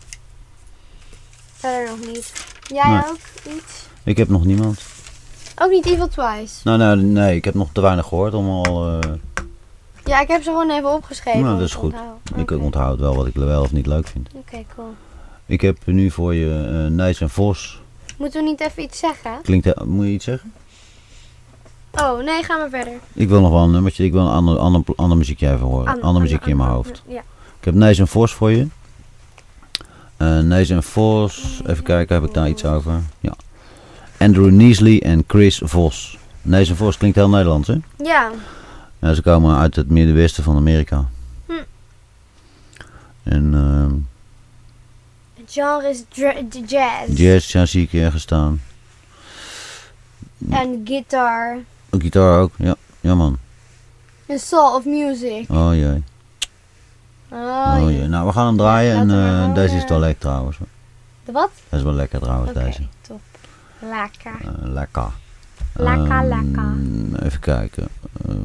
Verder nog niet. Jij Nee. ook iets? Ik heb nog niemand. Ook niet Evil Twice. Nou, nou, nee, ik heb nog te weinig gehoord om al... eh, Ja, ik heb ze gewoon even opgeschreven. nou, dat is goed. Ik onthoud wel wat ik wel of niet leuk vind. Oké, cool. Ik heb nu voor je eh Nijs en Vos. Moeten we niet even iets zeggen? Klinkt, he- moet je iets zeggen? Oh, nee, ga maar verder. Ik wil nog wel een nummertje. Ik wil een ander, ander, ander muziekje even horen. Ander- Ander, muziekje in mijn hoofd. Ja. Ik heb Nijs en Vos voor je. Eh Nijs en Vos. Even kijken, heb ik daar iets over? Ja. Andrew Neasley en Chris Vos. Nijs en Vos klinkt heel Nederlands, hè? Ja. Ja, ze komen uit het middenwesten van Amerika. Hm. En ehm, Het genre is jazz. jazz, ja, zie ik ergens staan. En guitar. Ook gitaar ook, ja. Ja man. En soul of music. Oh jee. Oh, Oh ja. jee. Nou, we gaan hem draaien en eh, deze is horen. wel lekker trouwens. De wat? Dat is wel lekker trouwens, Oké, deze. top. Lekker. Eh, lekker. Lekker, Ehm, lekker. Even kijken. Ehm,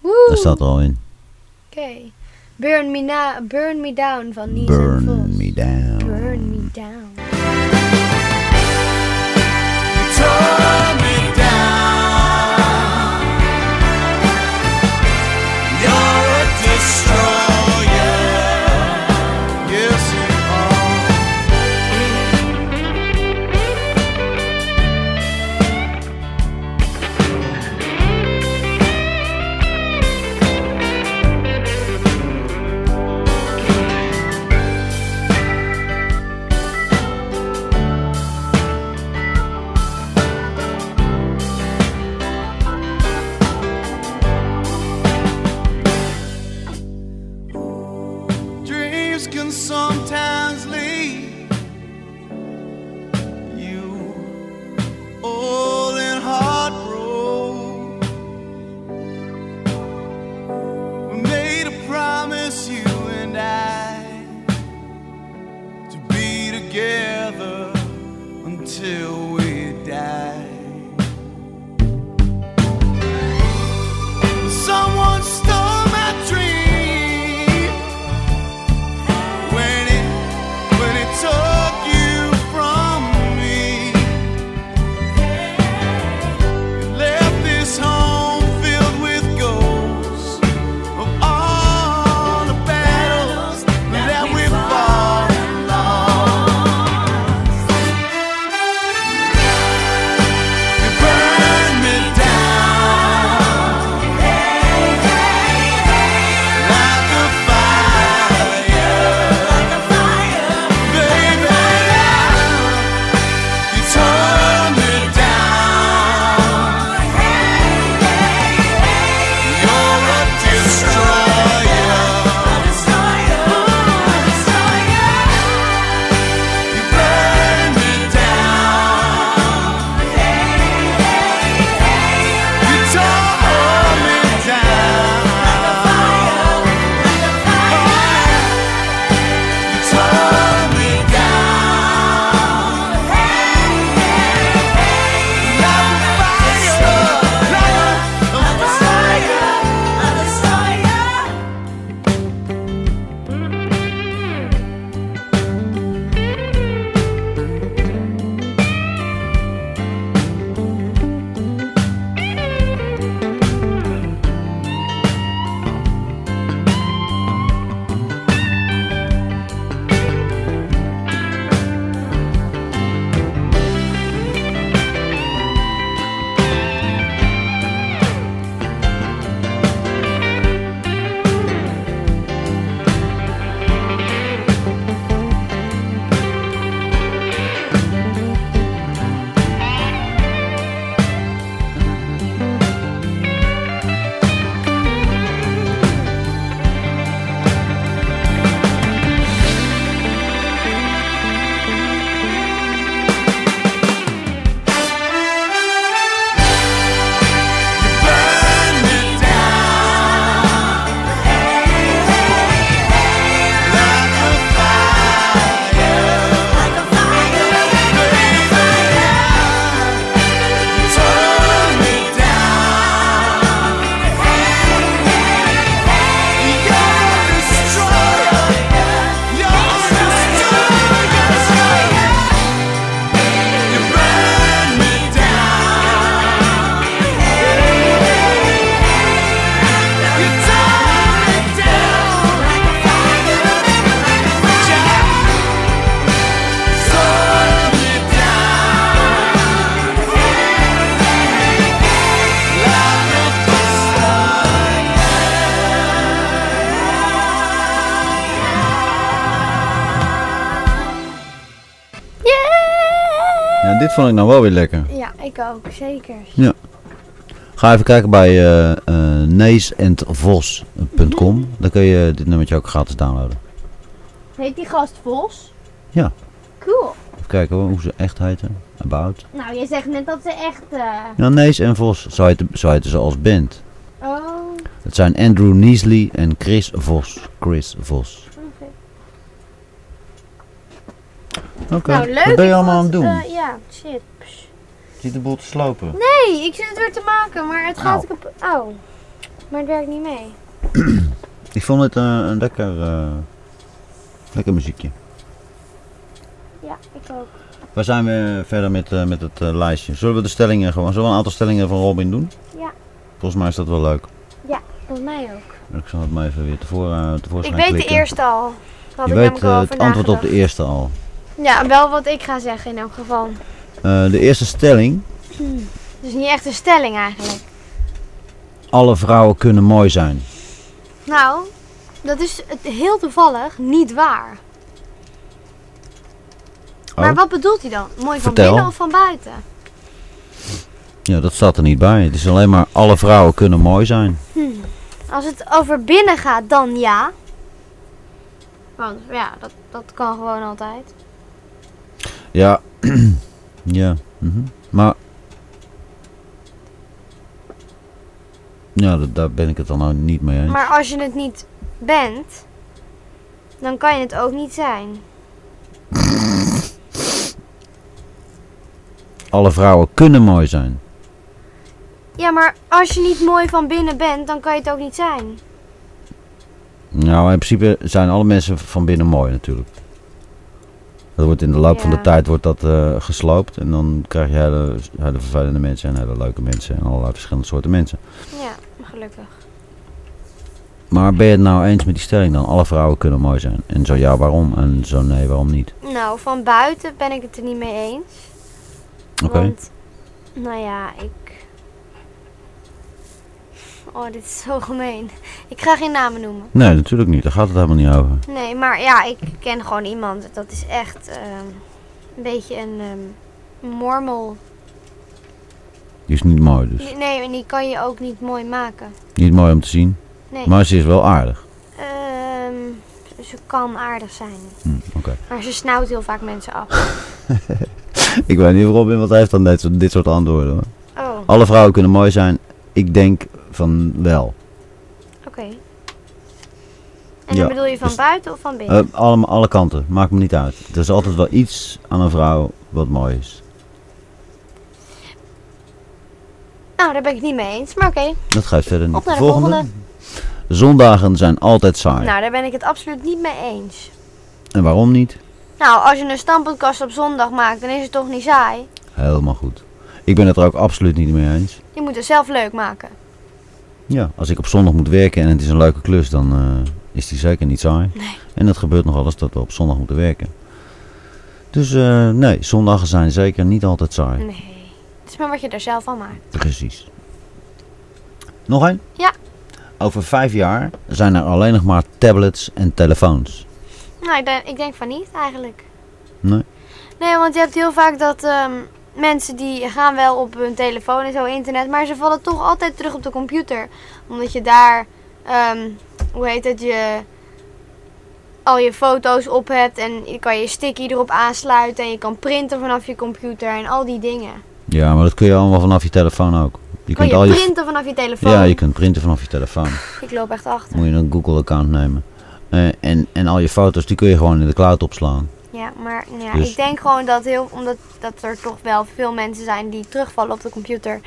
Woe. daar staat er al in. Oké. Burn me, na Burn me down van Nies en Burn me down. Burn me down. Dit vond ik nou wel weer lekker. Ja, ik ook, zeker. Ga even kijken bij eh eh, neesendvos.com. Dan kun je dit nummertje ook gratis downloaden. Heet die gast Vos? Ja. Cool. Even kijken hoor, hoe ze echt heten. About. Nou, je zegt net dat ze echt... eh, Ja, Nees en Vos. Zo heten, zo heten ze als band. Oh, Het zijn Andrew Neasley en Chris Vos. Chris Vos. Oké. Nou, leuk. Wat ben je ik allemaal aan het doen? eh, ja, shit. Pss. Zit de boel te slopen? Nee, ik zit het weer te maken, maar het gaat op... Oh, maar het werkt niet mee. Ik vond het eh, een lekker, eh, lekker muziekje. Ja, ik ook. Waar zijn we verder met, met het lijstje? Zullen we de stellingen gewoon, zullen we een aantal stellingen van Robin doen? Ja. Volgens mij is dat wel leuk. Volgens mij ook. Ik zal het maar even weer tevoren, Ik tevoorschijn weet klikken. de eerste al. Je ik weet het antwoord op de eerste al. Ja, wel wat ik ga zeggen in elk geval. Eh, de eerste stelling. Dus niet echt een stelling eigenlijk. Alle vrouwen kunnen mooi zijn. Nou, dat is het heel toevallig niet waar. Maar Oh. wat bedoelt hij dan? Mooi van Vertel. binnen of van buiten? Ja, dat staat er niet bij. Het is alleen maar alle vrouwen kunnen mooi zijn. Als het over binnen gaat, dan ja. Want ja, dat, dat kan gewoon altijd. Ja. ja. mhm. Maar. Ja, daar ben ik het dan nou niet mee eens. Maar als je het niet bent, dan kan je het ook niet zijn. Alle vrouwen kunnen mooi zijn. Ja, maar als je niet mooi van binnen bent, dan kan je het ook niet zijn. Nou, in principe zijn alle mensen van binnen mooi natuurlijk. Dat wordt in de loop van de tijd wordt dat eh, gesloopt. En dan krijg je hele, hele vervelende mensen en hele leuke mensen. En allerlei verschillende soorten mensen. Ja, gelukkig. Maar ben je het nou eens met die stelling dan? Alle vrouwen kunnen mooi zijn. En zo ja, waarom? En zo nee, waarom niet? Nou, van buiten ben ik het er niet mee eens. Oké. Want, nou ja, ik... Oh, dit is zo gemeen. Ik ga geen namen noemen. Nee, natuurlijk niet. Daar gaat het helemaal niet over. Nee, maar ja, ik ken gewoon iemand. Dat is echt ehm, een beetje een ehm, mormel. Die is niet mooi dus. Die- Nee, en die kan je ook niet mooi maken. Niet mooi om te zien. Nee. Maar ze is wel aardig. Ehm, ze kan aardig zijn. Hm, Oké. Maar ze snauwt heel vaak mensen af. Ik weet niet Robin, wat hij heeft dan dit soort, dit soort antwoorden hoor. Oh. Alle vrouwen kunnen mooi zijn. Ik denk van wel. En Ja, dan bedoel je van dus- buiten of van binnen? Eh, allemaal, alle kanten. Maakt me niet uit. Er is altijd wel iets aan een vrouw wat mooi is. Nou, daar ben ik het niet mee eens. Maar oké, Dat geeft verder niet. op naar de volgende. Zondagen zijn altijd saai. Nou, daar ben ik het absoluut niet mee eens. En waarom niet? Nou, als je een stamppodcast op zondag maakt, dan is het toch niet saai? Helemaal goed. Ik ben het er ook absoluut niet mee eens. Je moet het zelf leuk maken. Ja, als ik op zondag moet werken en het is een leuke klus, dan eh, is die zeker niet saai. Nee. En dat gebeurt nogal eens dat we op zondag moeten werken. Dus eh, nee, zondagen zijn zeker niet altijd saai. Nee. Het is maar wat je er zelf van maakt. Precies. Nog één? Ja. Over vijf jaar zijn er alleen nog maar tablets en telefoons. Nou, ik denk, ik denk van niet eigenlijk. Nee? Nee, want je hebt heel vaak dat ehm, mensen die gaan wel op hun telefoon en zo internet, maar ze vallen toch altijd terug op de computer. Omdat je daar, ehm, hoe heet het, je al je foto's op hebt en je kan je sticky erop aansluiten en je kan printen vanaf je computer en al die dingen. Ja, maar dat kun je allemaal vanaf je telefoon ook. Je kan je al je printen vanaf je telefoon? Ja, je kunt printen vanaf je telefoon. Ik loop echt achter. Moet je een Google-account nemen. Eh, en, en al je foto's, die kun je gewoon in de cloud opslaan. Ja, maar ja, Dus- ik denk gewoon dat heel, omdat dat er toch wel veel mensen zijn die terugvallen op de computer,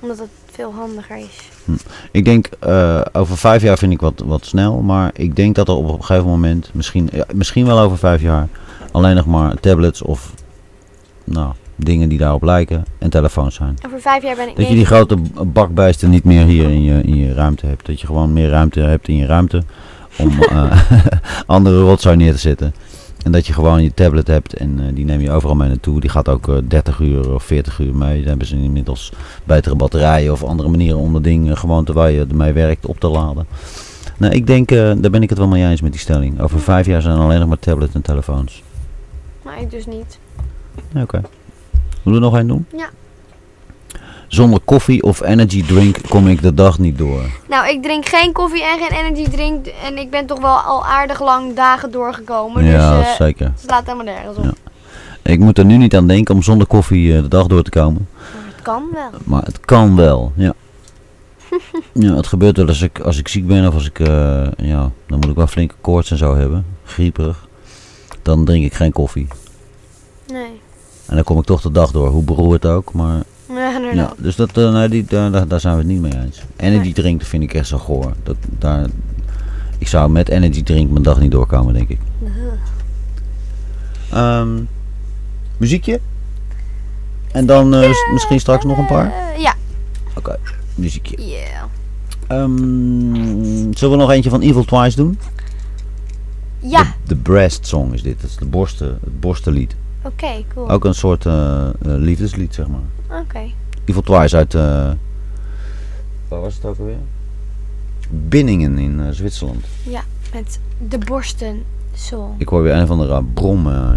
omdat het veel handiger is. Ik denk, eh, over vijf jaar vind ik wat, wat snel. Maar ik denk dat er op een gegeven moment, misschien, ja, misschien wel over vijf jaar, alleen nog maar tablets of nou, dingen die daarop lijken en telefoons zijn. Over vijf jaar ben ik Dat je die grote bakbijsten niet meer hier in je, in je ruimte hebt. Dat je gewoon meer ruimte hebt in je ruimte om eh, andere rotzooi neer te zetten. En dat je gewoon je tablet hebt en eh, die neem je overal mee naartoe. Die gaat ook eh, 30 uur of 40 uur mee. Dan hebben ze inmiddels betere batterijen of andere manieren om dat ding eh, gewoon terwijl je ermee werkt op te laden. Nou, ik denk, daar ben ik het wel mee eens met die stelling. Over vijf jaar zijn er alleen nog maar tablets en telefoons. Maar ik dus niet. Oké. Moeten we nog één doen? Ja. Zonder koffie of energy drink kom ik de dag niet door. Nou, ik drink geen koffie en geen energy drink. En ik ben toch wel al aardig lang dagen doorgekomen. ja, dus eh, zeker. het slaat helemaal nergens op. Ja. Ik moet er nu niet aan denken om zonder koffie eh, de dag door te komen. Het kan wel. Maar het kan wel, ja. ja, het gebeurt wel als ik, als ik ziek ben of als ik, eh, ja, dan moet ik wel flinke koorts en zo hebben. Grieperig. Dan drink ik geen koffie. Nee. En dan kom ik toch de dag door, hoe beroerd ook. Maar Ja, dus dat, nee, die, daar, daar, daar zijn we het niet mee eens. Energy drink vind ik echt zo goor. Dat, daar, ik zou met energy drink mijn dag niet doorkomen, denk ik. Ehm, muziekje? En dan eh, misschien straks nog een paar? Eh, ja. Oké, muziekje. Yeah. Ehm, zullen we nog eentje van Evil Twice doen? Ja. De, de Breast Song is dit. Dat is de borsten, het borstenlied. Oké, cool. Ook een soort liefdeslied, zeg maar. Oké. Evil Twice uit... eh waar was het ook alweer? Binningen in eh, Zwitserland. Ja, met de borsten zo. Ik hoor weer een van de brom eh,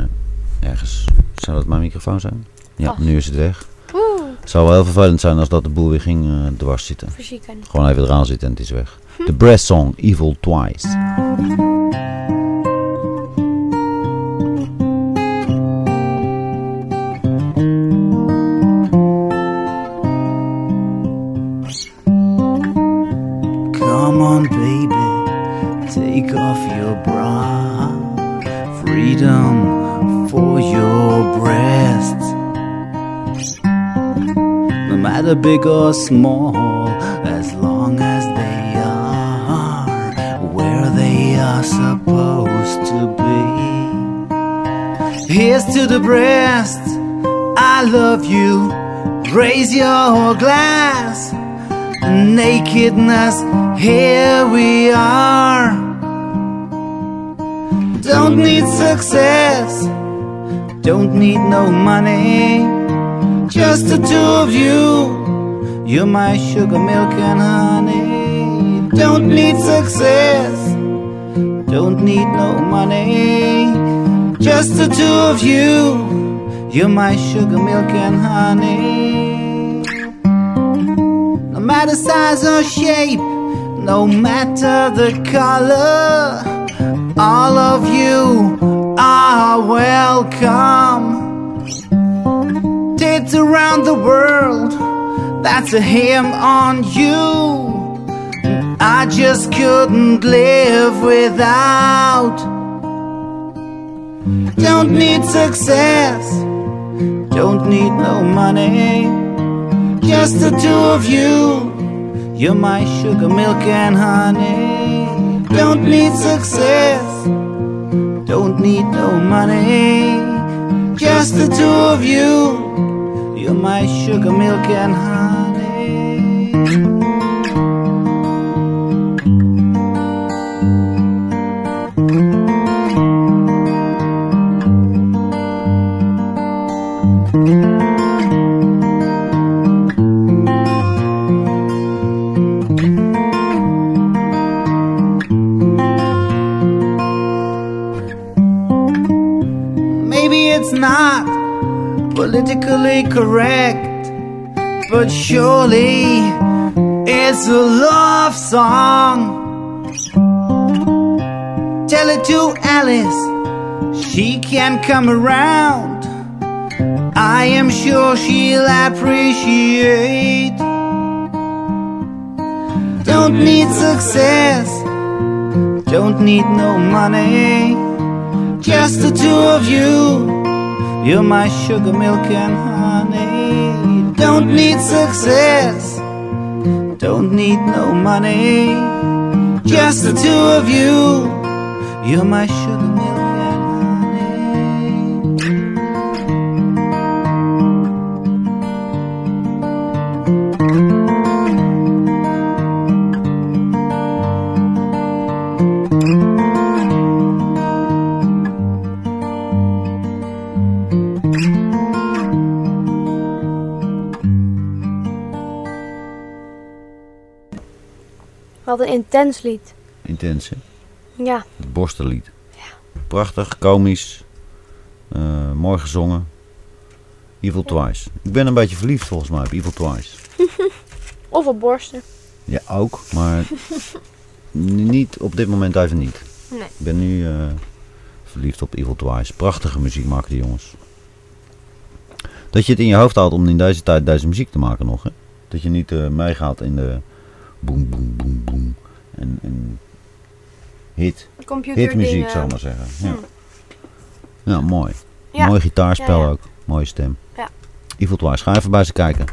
ergens. Zou dat mijn microfoon zijn? Ja, nu is het weg. Oeh, Het zou wel heel vervelend zijn als dat de boel weer ging eh, dwars zitten. verzieken. Gewoon even eraan zitten en het is weg. De Breast Song, Evil Twice. Big or small, as long as they are where they are supposed to be. Here's to the breast. I love you. Raise your glass nakedness, here we are. Don't need success, don't need no money, just the two of you. You're my sugar, milk, and honey. Don't need success, don't need no money, just the two of you. You're my sugar, milk, and honey. No matter size or shape, no matter the color, all of you are welcome. Tits around the world, that's a hymn on you. I just couldn't live without. Don't need success, don't need no money just the two of you. You're my sugar, milk, and honey. Don't need success, don't need no money. Just the two of you. You're my sugar, milk, and honey politically correct but surely it's a love song. Tell it to Alice, she can come around. I am sure she'll appreciate. Don't need success, don't need no money. Just the two of you. You're my sugar, milk, and honey. Don't need success. Don't need no money. Just the two of you. You're my sugar, Wat een intens lied. Intens, hè? Ja. Het borstenlied. Prachtig, komisch. eh, mooi gezongen. Evil Twice. Ik ben een beetje verliefd volgens mij op Evil Twice. Of op borsten. Ja, ook, maar niet op dit moment even niet. Nee. Ik ben nu eh, verliefd op Evil Twice. Prachtige muziek maken die jongens. Dat je het in je hoofd houdt om in deze tijd deze muziek te maken nog. Hè? Dat je niet eh, meegaat in de boem, boem, boem, boem. En, en hit, hitmuziek, zal ik maar zeggen. Ja, Hmm. ja mooi. Ja. Mooi gitaarspel Ja, ja. ook. Mooie stem. Ja. Evil Twice. Ga even bij ze kijken.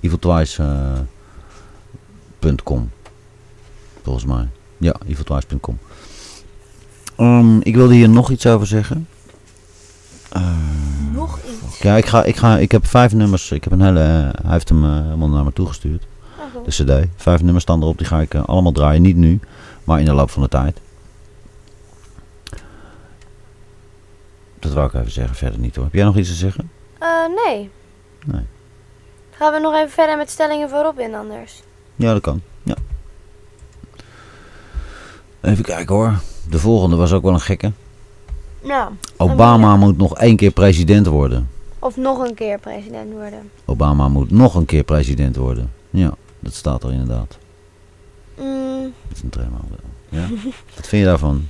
Eviltwice.com Volgens mij. Ja, eviltwice.com Ehm ik wilde hier nog iets over zeggen. Nog iets. Ja, ik, ga, ik, ga, ik heb vijf nummers. Ik heb een hele, eh, hij heeft hem eh, helemaal naar me toegestuurd. De cd. Vijf nummers staan erop. Die ga ik eh, allemaal draaien. Niet nu, maar in de loop van de tijd. Dat wou ik even zeggen. Verder niet hoor. Heb jij nog iets te zeggen? Eh, nee. Nee. Gaan we nog even verder met stellingen voor Robin anders? Ja, dat kan. Ja. Even kijken hoor. De volgende was ook wel een gekke. Nou. Obama moet nog één keer president worden. Of nog een keer president worden. Obama moet nog een keer president worden. Ja, dat staat er inderdaad. Mm, Dat is een tremodel. Ja. Wat vind je daarvan?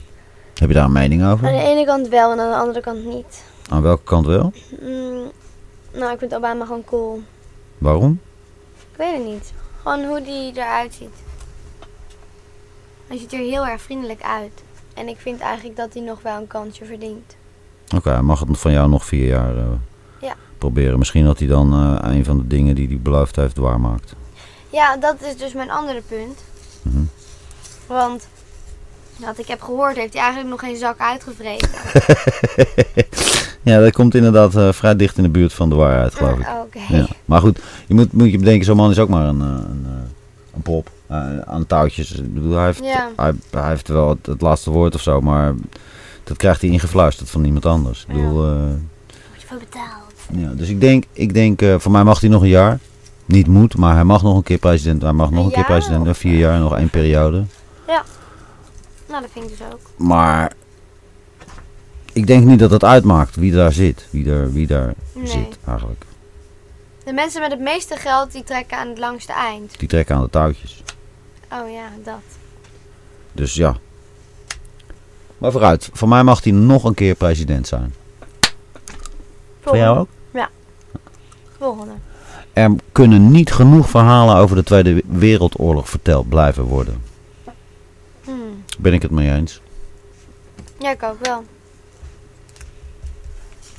Heb je daar een mening over? aan de ene kant wel en aan de andere kant niet. Aan welke kant wel? Mm, nou, ik vind Obama gewoon cool. Waarom? Ik weet het niet. Gewoon hoe die eruit ziet. Hij ziet er heel erg vriendelijk uit. En ik vind eigenlijk dat hij nog wel een kansje verdient. Oké, hij mag het van jou nog vier jaar eh, Ja. proberen. Misschien dat hij dan eh, een van de dingen die hij beloofd heeft waarmaakt. Ja, dat is dus mijn andere punt. Mhm. Want, wat ik heb gehoord, heeft hij eigenlijk nog geen zak uitgevreten. ja, dat komt inderdaad eh, vrij dicht in de buurt van de waarheid, geloof ik. Ah, Oké. Ja. Maar goed, je moet, moet je bedenken, zo'n man is ook maar een, eh, een, eh, een pop aan touwtjes. Ik bedoel, hij, heeft, Ja. hij, hij heeft wel het, het laatste woord of zo, maar dat krijgt hij ingefluisterd van iemand anders. Ik bedoel, eh, Word je voor betaald. ja, dus ik denk, ik denk voor mij mag hij nog een jaar. Niet moet, maar hij mag nog een keer president. Hij mag nog Een keer president. of- Vier jaar, nog één periode. Nou, dat vind ik dus ook. Maar ik denk niet dat het uitmaakt wie daar zit. Wie daar, wie daar Nee. zit eigenlijk. De mensen met het meeste geld, die trekken aan het langste eind. Die trekken aan de touwtjes. Oh ja, dat. Dus ja. Maar vooruit. Voor mij mag hij nog een keer president zijn. Voor jou ook? Ja. Volgende. Er kunnen niet genoeg verhalen over de Tweede Wereldoorlog verteld blijven worden. Hmm. Ben ik het mee eens. Ja, ik ook wel.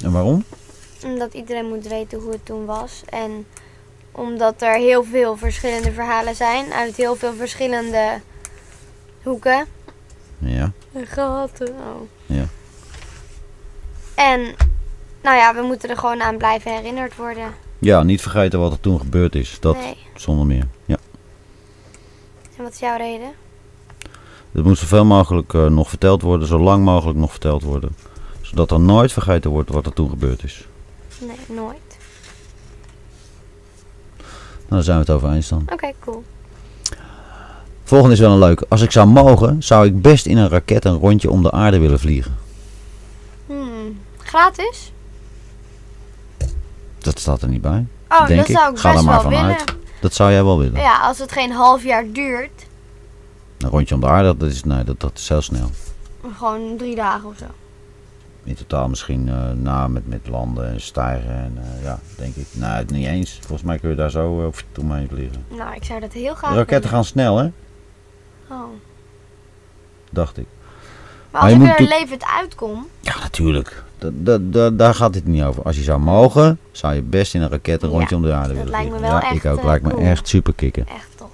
En waarom? Omdat iedereen moet weten hoe het toen was. En omdat er heel veel verschillende verhalen zijn uit heel veel verschillende hoeken. Ja. En gaten. Oh. Ja. En nou ja, we moeten er gewoon aan blijven herinnerd worden. Ja, niet vergeten wat er toen gebeurd is. Dat Nee. zonder meer. Ja. En wat is jouw reden? Het moet zoveel mogelijk eh, nog verteld worden. Zo lang mogelijk nog verteld worden. Zodat er nooit vergeten wordt wat er toen gebeurd is. Nee, nooit. Nou, daar zijn we het over eens dan. Oké, cool. Volgende is wel een leuke. Als ik zou mogen, zou ik best in een raket een rondje om de aarde willen vliegen. Hmm. Gratis? Dat staat er niet bij. Oh, denk dat ik. zou ik Ga best er maar wel vanuit. willen. Dat zou jij wel willen. Ja, als het geen half jaar duurt. Een rondje om de aarde, dat is, nee, dat, dat is heel snel. Gewoon drie dagen of zo. In totaal misschien eh na met, met landen en stijgen. En, eh, ja, denk ik. Nou, het niet eens. Volgens mij kun je daar zo uh, omheen vliegen. Nou, ik zou dat heel graag De raketten gaan snel, hè? Oh. Dacht ik. Maar Maar als je ik moet er toe- levend uitkom. Ja, natuurlijk. Da, da, da- daar gaat het niet over. Als je zou mogen, zou je best in een raket een Ja, rondje om de aarde dat willen lijkt me vliegen. wel ja, echt, ik ook. eh, lijkt me cool. echt super kicken. Echt tof.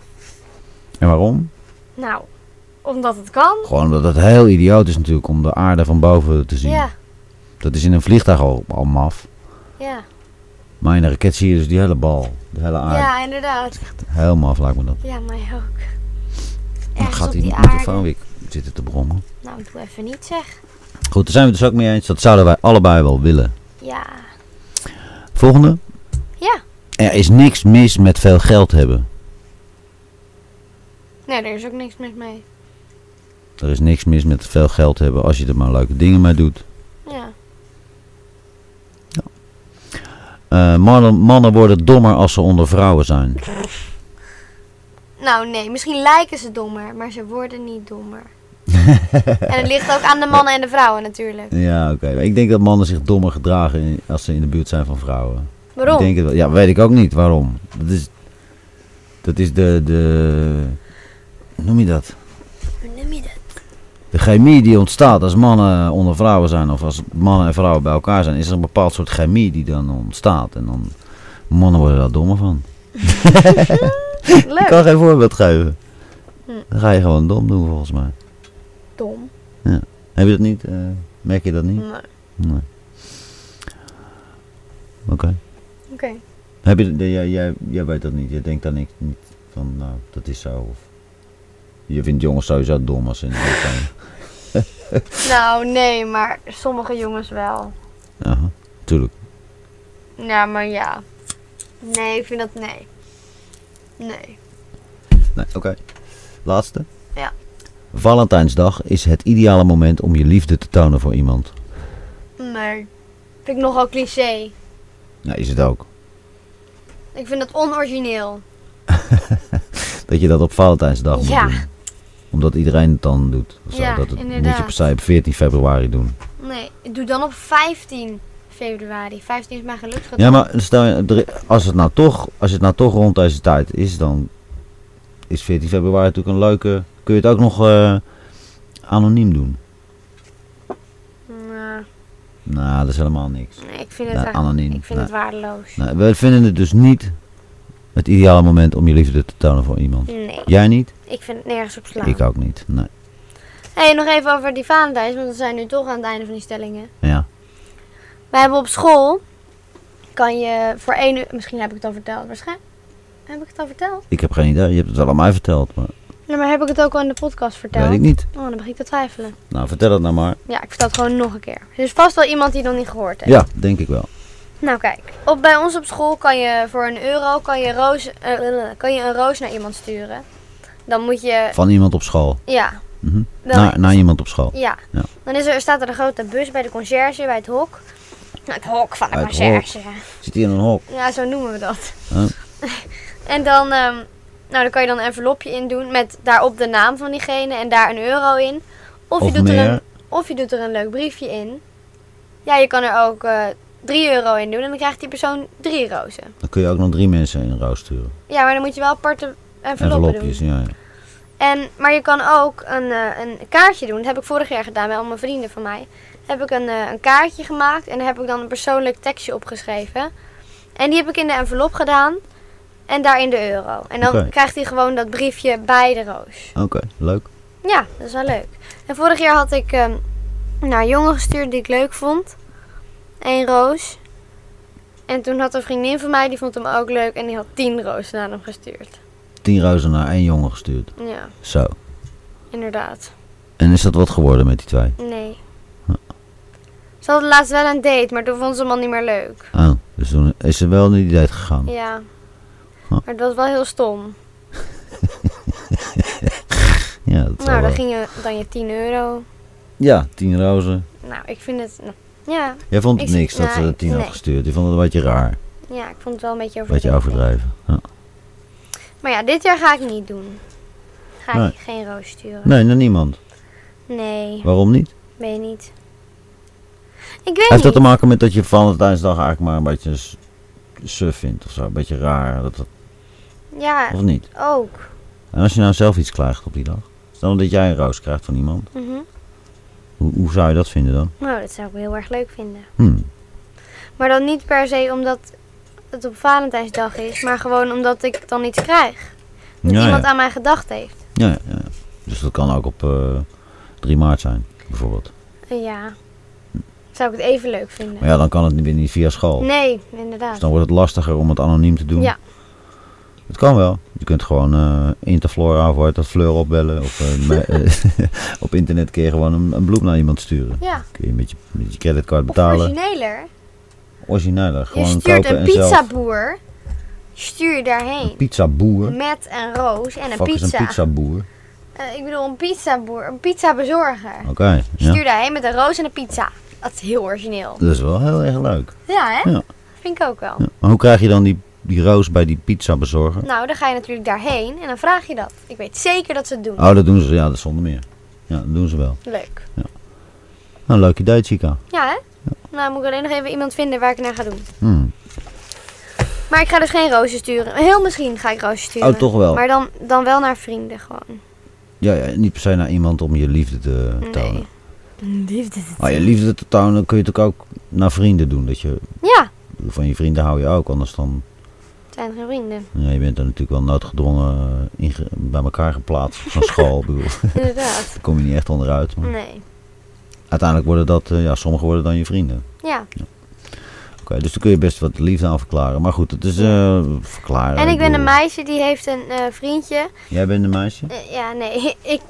En waarom? Nou, omdat het kan. Gewoon omdat het heel idioot is natuurlijk om de aarde van boven te zien. Ja, Dat is in een vliegtuig al, al maf. ja. Maar in een raket zie je dus die hele bal. De hele aarde. Ja, inderdaad. Heel maf lijkt me dat. Ja, mij ook. Dan gaat die die microfoon weer zitten te brommen. Nou, doe even niet zeg. Goed, daar zijn we dus ook mee eens. Dat zouden wij allebei wel willen. Ja. Volgende. Ja. Er is niks mis met veel geld hebben. Nee, er is ook niks mis mee. Er is niks mis met veel geld hebben als je er maar leuke dingen mee doet. Ja. Eh, mannen, mannen worden dommer als ze onder vrouwen zijn. Nou nee, misschien lijken ze dommer, maar ze worden niet dommer. En het ligt ook aan de mannen en de vrouwen natuurlijk. Ja, oké. Ik denk dat mannen zich dommer gedragen als ze in de buurt zijn van vrouwen. Waarom? Ik denk het wel. Ja, weet ik ook niet waarom. Dat is, dat is de, de... Hoe noem je dat? Hoe noem je dat? De chemie die ontstaat als mannen onder vrouwen zijn of als mannen en vrouwen bij elkaar zijn, is er een bepaald soort chemie die dan ontstaat. En dan mannen worden daar dommer van. Ik Leuk. kan geen voorbeeld geven. Hm. Dan ga je gewoon dom doen volgens mij. Dom. Heb je dat niet? Eh, merk je dat niet? Nee. Nee. Oké. Oké. Heb je, de- jij, jij, jij weet dat niet. Je denkt dan niet van, nou, dat is zo. Of, je vindt jongens sowieso dom als ze in de zijn. Nou nee, maar sommige jongens wel. Aha, tuurlijk. Ja, maar ja. Nee, ik vind dat nee. Nee. Nee, oké. Laatste. Ja. Valentijnsdag is het ideale moment om je liefde te tonen voor iemand. Nee. Vind ik nogal cliché. Nou, is het ook. Ik vind het onorigineel. Dat je dat op Valentijnsdag moet Ja. doen. Omdat iedereen het dan doet. Zo, Ja, dat het, moet je inderdaad. per se op 14 februari doen. Nee, ik doe dan op 15 februari. 15 is mijn geluksgetal. Ja, maar stel je, als het nou toch, als het nou toch rond deze tijd is, dan is 14 februari natuurlijk een leuke. Kun je het ook nog eh, anoniem doen? Nou, Nou, dat is helemaal niks. nee, ik vind het, anoniem. ik vind het waardeloos. Nou, we vinden het dus niet het ideale moment om je liefde te tonen voor iemand. Nee. Jij niet? Ik vind het nergens op slaan. Ik ook niet. Nee. hey, nog even over die Valentijns, want we zijn nu toch aan het einde van die stellingen. Ja. We hebben op school, kan je voor 1 uur, misschien heb ik het al verteld, waarschijnlijk. Heb ik het al verteld? Ik heb geen idee. Je hebt het wel aan mij verteld. Maar Nee, maar heb ik het ook al in de podcast verteld? weet ik niet. Oh, dan begin ik te twijfelen. Nou, vertel het nou maar. Ja, ik vertel het gewoon nog een keer. Er is vast wel iemand die het nog niet gehoord heeft. Ja, denk ik wel. Nou kijk, op, bij ons op school kan je voor een euro kan je, roos, eh, kan je een roos naar iemand sturen. Dan moet je, Van iemand op school. ja. Dan- Naar, naar iemand op school. ja. Ja. Dan is er, staat er een grote bus bij de conciërge, bij het hok. Nou, het hok van de conciërge. Zit hier in een hok? Ja, zo noemen we dat. Oh. En dan, ehm, nou, dan kan je dan een envelopje in doen met daarop de naam van diegene en daar een euro in. Of, je, doet er een, of je doet er een leuk briefje in. Ja, je kan er ook eh 3 euro in doen en dan krijgt die persoon drie rozen. Dan kun je ook nog drie mensen in een roos sturen. Ja, maar dan moet je wel aparte enveloppen Envelopjes, doen. ja. ja. En, maar je kan ook een, eh, een kaartje doen. Dat heb ik vorig jaar gedaan met allemaal vrienden van mij. Heb ik een, eh, een kaartje gemaakt en daar heb ik dan een persoonlijk tekstje opgeschreven. En die heb ik in de envelop gedaan. En daarin de euro. En dan krijgt hij gewoon dat briefje bij de roos. Oké, leuk. Ja, dat is wel leuk. En vorig jaar had ik ehm naar een jongen gestuurd die ik leuk vond. Eén roos. En toen had een vriendin van mij, die vond hem ook leuk. En die had tien rozen naar hem gestuurd. Tien rozen naar één jongen gestuurd. Ja, Zo. inderdaad. En is dat wat geworden met die twee? Nee. Ze hadden laatst wel een date, maar toen vond ze hem al niet meer leuk. Oh, dus toen is ze wel naar die date gegaan. Ja. Maar het was wel heel stom. Ja, dat Nou, dan ging je dan je 10 euro. Ja, tien rozen. Nou, ik vind het... nou, ja, Jij vond het Ik- niks dat nou, ze tien had nee. gestuurd. Je vond het een beetje raar. ja, ik vond het wel een beetje Een overdreven. beetje overdreven. Ja. Maar ja, dit jaar ga ik niet doen. Ga Nee. ik geen roos sturen. Nee, naar niemand. Nee, Waarom niet? weet niet. Ik weet Heeft dat te maken met dat je Valentijnsdag eigenlijk maar een beetje suf vindt of zo? Een beetje raar, dat, dat, Ja, of niet? ook. En als je nou zelf iets krijgt op die dag? Stel dat jij een roos krijgt van iemand. Mhm. Hoe, hoe zou je dat vinden dan? Nou, dat zou ik heel erg leuk vinden. Hmm. Maar dan niet per se omdat het op Valentijnsdag is, maar gewoon omdat ik dan iets krijg. Dat Ja, iemand ja. aan mij gedacht heeft. Ja, ja, ja. Dus dat kan ook op eh 3 maart zijn, bijvoorbeeld. Ja, zou ik het even leuk vinden. Maar ja, dan kan het weer niet via school. Nee, inderdaad. Dus dan wordt het lastiger om het anoniem te doen. Ja. Het kan wel. Je kunt gewoon eh Interflora of dat Fleur opbellen. Of eh, eh, op internet kun je gewoon een, een bloem naar iemand sturen. Ja, Kun je met je, met je creditcard of betalen. origineler. Origineler. Je Gewoon stuurt kopen een en zelf. pizzaboer, stuur je daarheen. Een pizzaboer. Met een roos en een Fuck is pizza. een pizzaboer. Ik bedoel een pizzaboer, een pizzabezorger. Oké, ja. Stuur daarheen met een roos en een pizza. Dat is heel origineel. Dat is wel heel erg leuk. Ja, hè? Ja. vind ik ook wel. Ja. Maar hoe krijg je dan die, die roos bij die pizza bezorger? Nou, dan ga je natuurlijk daarheen en dan vraag je dat. Ik weet zeker dat ze het doen. Oh, dat doen ze, ja, dat is zonder meer. Ja, dat doen ze wel. Leuk. Nou, leuk idee, Chica. Ja, hè? Nou, moet ik alleen nog even iemand vinden waar ik naar ga doen. Hmm. Maar ik ga dus geen rozen sturen. Heel misschien ga ik rozen sturen. Oh, toch wel? Maar dan, dan wel naar vrienden gewoon. Ja, ja, niet per se naar iemand om je liefde te tonen. Nee. Liefde. Maar je liefde te tonen kun je het ook naar vrienden doen. Dat je, Ja, van je vrienden hou je ook, anders dan... het zijn geen vrienden. Ja, je bent er natuurlijk wel noodgedwongen eh, bij elkaar geplaatst van school. Inderdaad. daar kom je niet echt onderuit. Maar Nee. uiteindelijk worden dat, eh, ja, sommigen worden dan je vrienden. Ja. Oké, dus dan kun je best wat liefde aan verklaren. Maar goed, het is eh, verklaren. En ik ben bedoel, een meisje die heeft een vriendje. Jij bent een meisje? Ja, nee. Ik,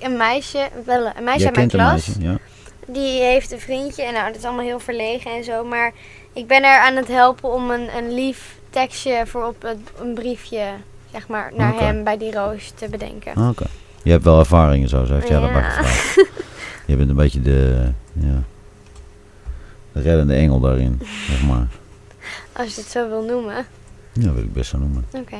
een meisje, wel een meisje Jij uit mijn klas. meisje, ja. Die heeft een vriendje. En nou, dat is allemaal heel verlegen en zo. Maar ik ben er aan het helpen om een, een lief tekstje voor op het, een briefje, zeg maar, naar hem bij die roos te bedenken. Oké. Je hebt wel ervaringen zo, zo heeft jij Ja. gevraagd. Je bent een beetje de, ja, de reddende engel daarin, zeg maar. Als je het zo wil noemen. Ja, wil ik best zo noemen. Oké.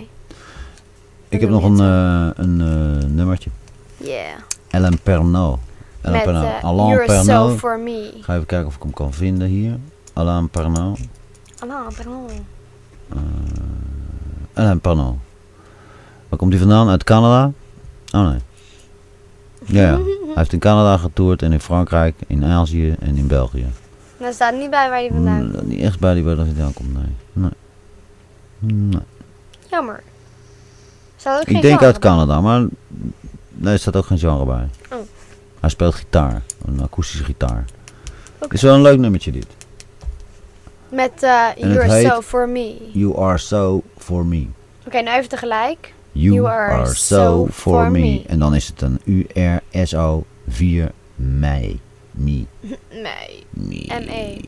Ik heb nog een, eh, een eh, nummertje. Yeah. Ellen Pernod. Ellen Met Pernod. eh, Alain You're Pernod. So For Me. Ga even kijken of ik hem kan vinden hier. Alain Pernod. Alain Pernod. Alain Pernod. Waar komt hij vandaan? Uit Canada? Oh nee. Ja, ja. Hij heeft in Canada getoerd en in Frankrijk, in Azië en in België. Daar staat niet bij waar hij vandaan Mm, komt. Niet echt bij die waar hij vandaan komt, nee. nee. Nee. Jammer. Staat ook geen Ik denk uit bij? Canada, maar nee, er staat ook geen genre bij. Oh. Hij speelt gitaar, een akoestische gitaar. Is wel een leuk nummertje dit. Met En het You're heet So For Me. You are so for me. Oké, nou even tegelijk. You, are, so for me. En dan is het een U-R-S-O 4 mei. Me. Nee. Me. M-E.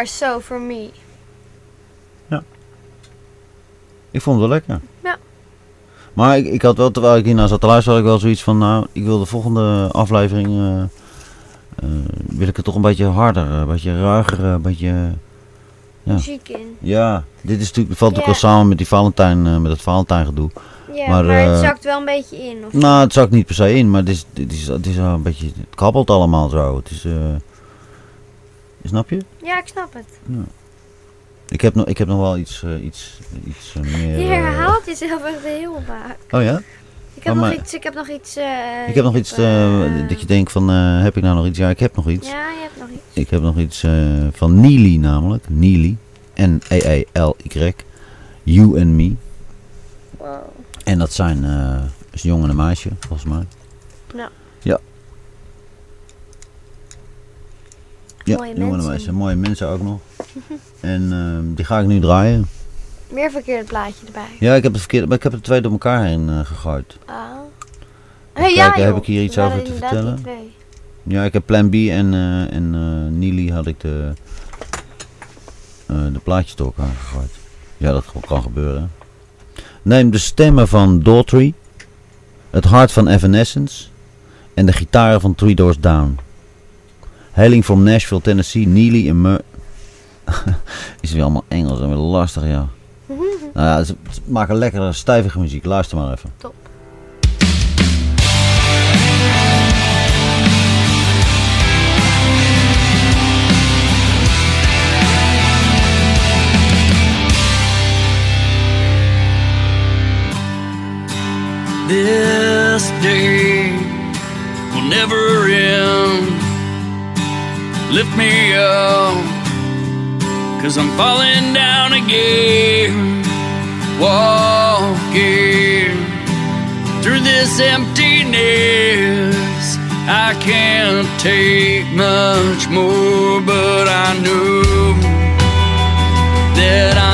Are So For Me. Ik vond het wel lekker. Ja. Maar ik, ik had wel, terwijl ik hiernaar zat te luisteren, had ik wel zoiets van, nou, ik wil de volgende aflevering, eh, eh, wil ik het toch een beetje harder, een beetje ruiger, een beetje, Ja. Muziek in. ja, dit is natuurlijk, valt natuurlijk Ja. wel samen met die Valentijn, eh, met het Valentijn gedoe. Ja, Maar, maar, het zakt wel een beetje in. Of Nou, het zakt niet per se in, maar het is, het is, het is een beetje, het kabbelt allemaal zo. Het is, snap je? Ja, ik snap het. Ik heb nog, ik heb nog wel iets, eh, iets, iets eh, meer... Je eh, herhaalt jezelf echt heel vaak. Oh ja? Ik heb Oh, nog iets, ik heb nog iets... Ik heb nog iets dat je denkt van, heb ik nou nog iets? Ja, ik heb nog iets. Ja, je hebt nog iets. Ik heb nog iets van Neely namelijk. Neely. N-E-E-L-Y. You and Me. Wow. En dat zijn is een jongen en een meisje, volgens mij. Ja. Ja. Ja, Mooie mensen. Mooie mensen ook nog. en ehm, die ga ik nu draaien. Meer verkeerd plaatje erbij. Ja, ik heb het verkeerd, maar ik heb er twee door elkaar heen eh, gegooid. Ah. Hey, ja, heb ik hier iets Er over te vertellen? Ja, ik heb Plan B en, eh en eh Neely had ik de, de plaatjes door elkaar gegooid. Ja, dat kan gebeuren. Neem de stemmen van Daughtry, het hart van Evanescence en de gitaren van Three Doors Down. Hailing from Nashville, Tennessee, Neely en Mur... Is weer allemaal Engels en weer lastig, ja. Nou ja, ze, ze maken lekkere, stijvige muziek. Luister maar even. Top. Cause I'm falling down again. Walking through this emptiness. I can't take much more, but I know that I'm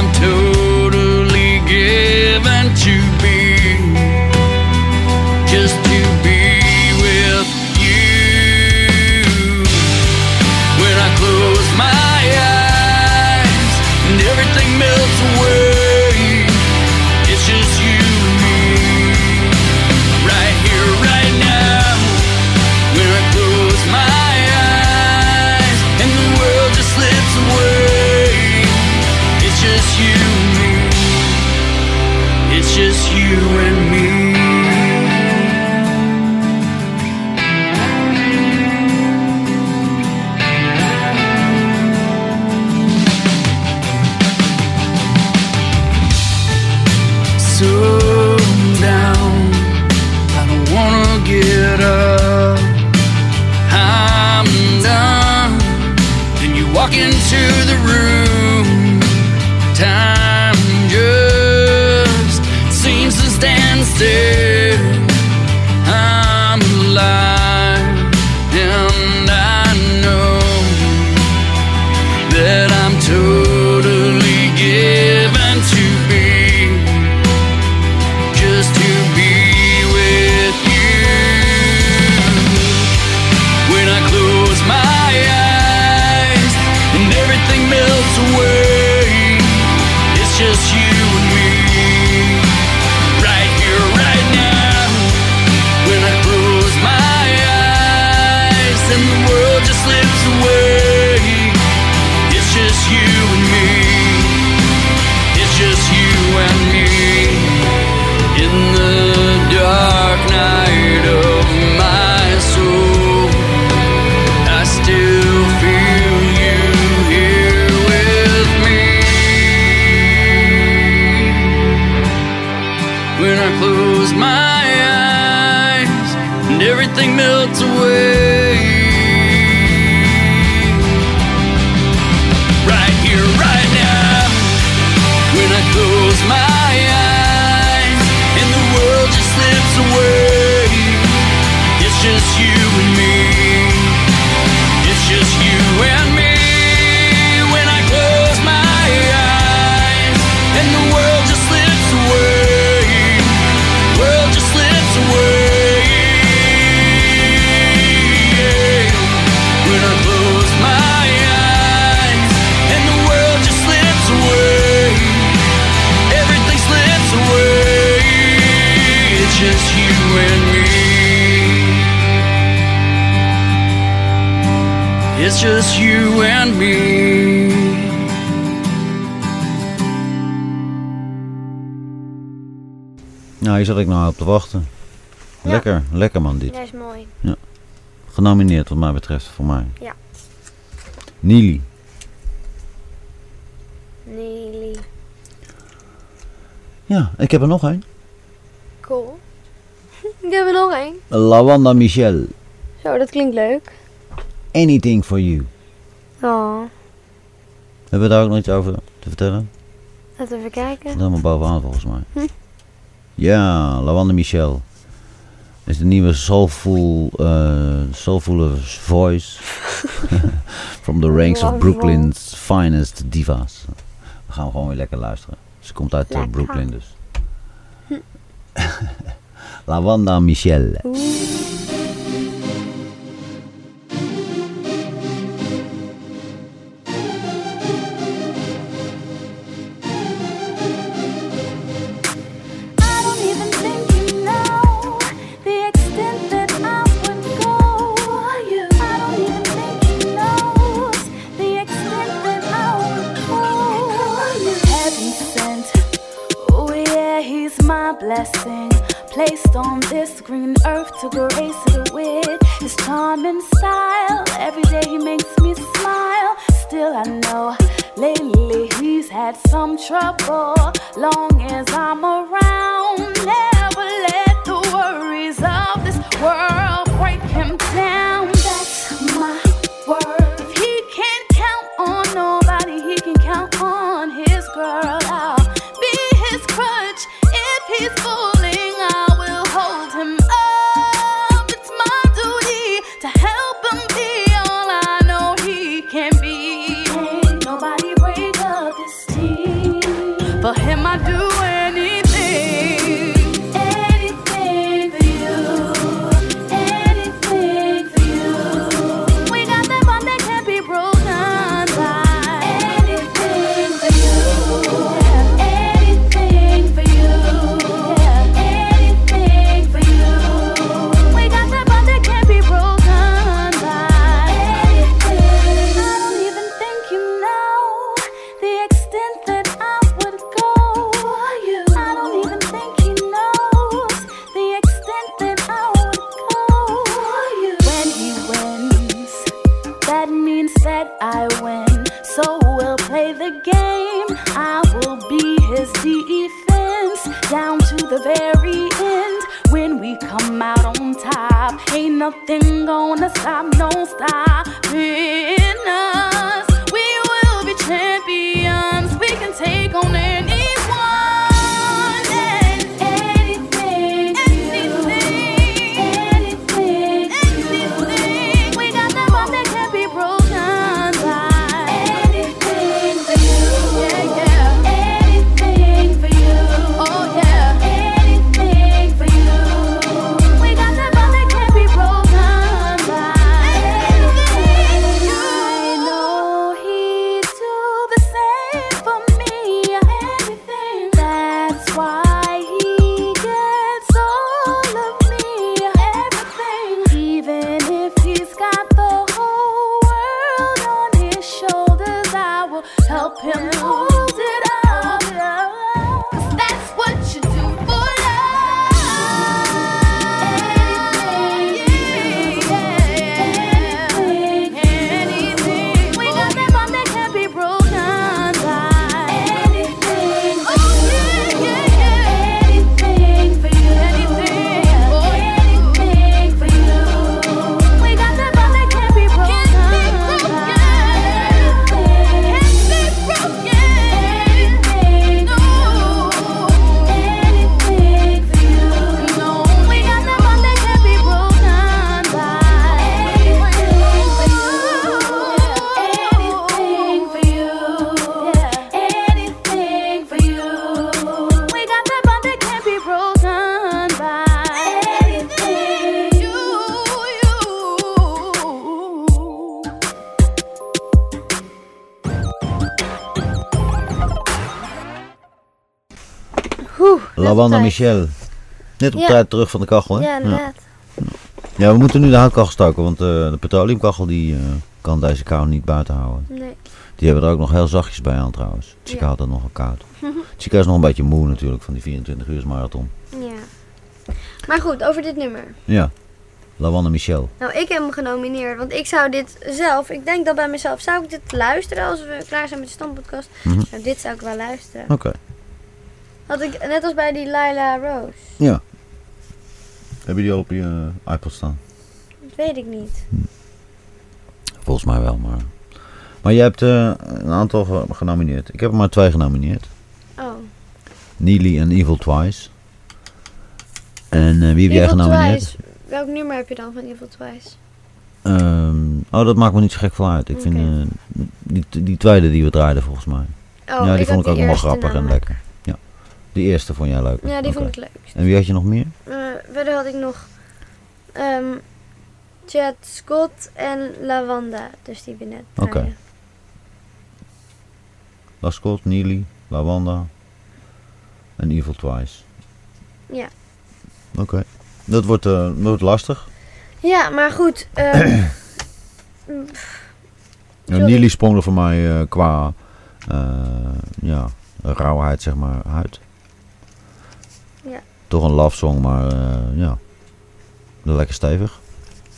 It's just you and me. Nou, hier zat ik nou op te wachten. Ja. Lekker, lekker man dit. Ja, is mooi. Genomineerd wat mij betreft, voor mij. Ja. Nili. Nelly. Ja, ik heb er nog één. Cool. Ik heb er nog één. Lawanda Michel. Zo, dat klinkt leuk. Anything for you. Oh, Hebben we daar ook nog iets over te vertellen? laten we even kijken. Dat helemaal bovenaan volgens mij. Hm. Ja, Lawanda Michel. Is de nieuwe soulful, eh soulful voice. From the ranks of. Brooklyn's finest divas. We gaan gewoon weer lekker luisteren. Ze komt uit eh. Brooklyn dus. Lawanda Michel. My blessing. Placed on this green earth to grace it with his charming style. Every day he makes me smile. Still, I know lately he's had some trouble. Long as I'm around, never let the worries of this world break him down. That's my word. If he can't count on nobody, he can count on his girl his foot. I win. So we'll play the game. I will be his defense down to the very end. When we come out on top, ain't nothing gonna stop, no stopping Michel. Net op Ja. tijd terug van de kachel, hè? Ja, inderdaad. Ja, we moeten nu de houtkachel stoken, want eh, de petroleumkachel die eh, kan deze kou niet buiten houden. Nee. Die hebben er ook nog heel zachtjes bij aan trouwens. Chica Ja. had het nogal koud. Chica is nog een beetje moe natuurlijk van die 24 uur marathon. Ja. Maar goed, over dit nummer. Ja, Lawanne Michel. Nou, ik heb hem genomineerd, want ik zou dit zelf, ik denk dat bij mezelf, zou ik dit luisteren als we klaar zijn met de standpodcast? Mhm. Nou, dit zou ik wel luisteren. Oké. Had ik, net als bij die Lila Rose. Ja. Heb je die op je eh, iPod staan? Dat weet ik niet. Volgens mij wel, maar... Maar je hebt eh, een aantal ge- genomineerd. Ik heb er maar twee genomineerd. Oh. Neely en Evil Twice. En eh, wie heb jij genomineerd? Twice. Welk nummer heb je dan van Evil Twice? Ehm, oh, dat maakt me niet zo gek veel uit. Ik vind die, die tweede die we draaiden volgens mij. Oh, ja, die ik vond ik ook wel grappig en lekker. Die eerste vond jij leuk? Ja, die vond ik leuk. En wie had je nog meer? Eh, verder had ik nog ehm Chad Scott en Lavanda. Dus die we net Oké. draaien. La Scott, Neely, Lawanda en Evil Twice. Ja. Oké. Dat wordt, eh, dat wordt lastig. Ja, maar goed. Sorry. Neely sprong er voor mij eh, qua ja, rauwheid zeg maar uit. Toch een love song, maar eh, ja, lekker stevig.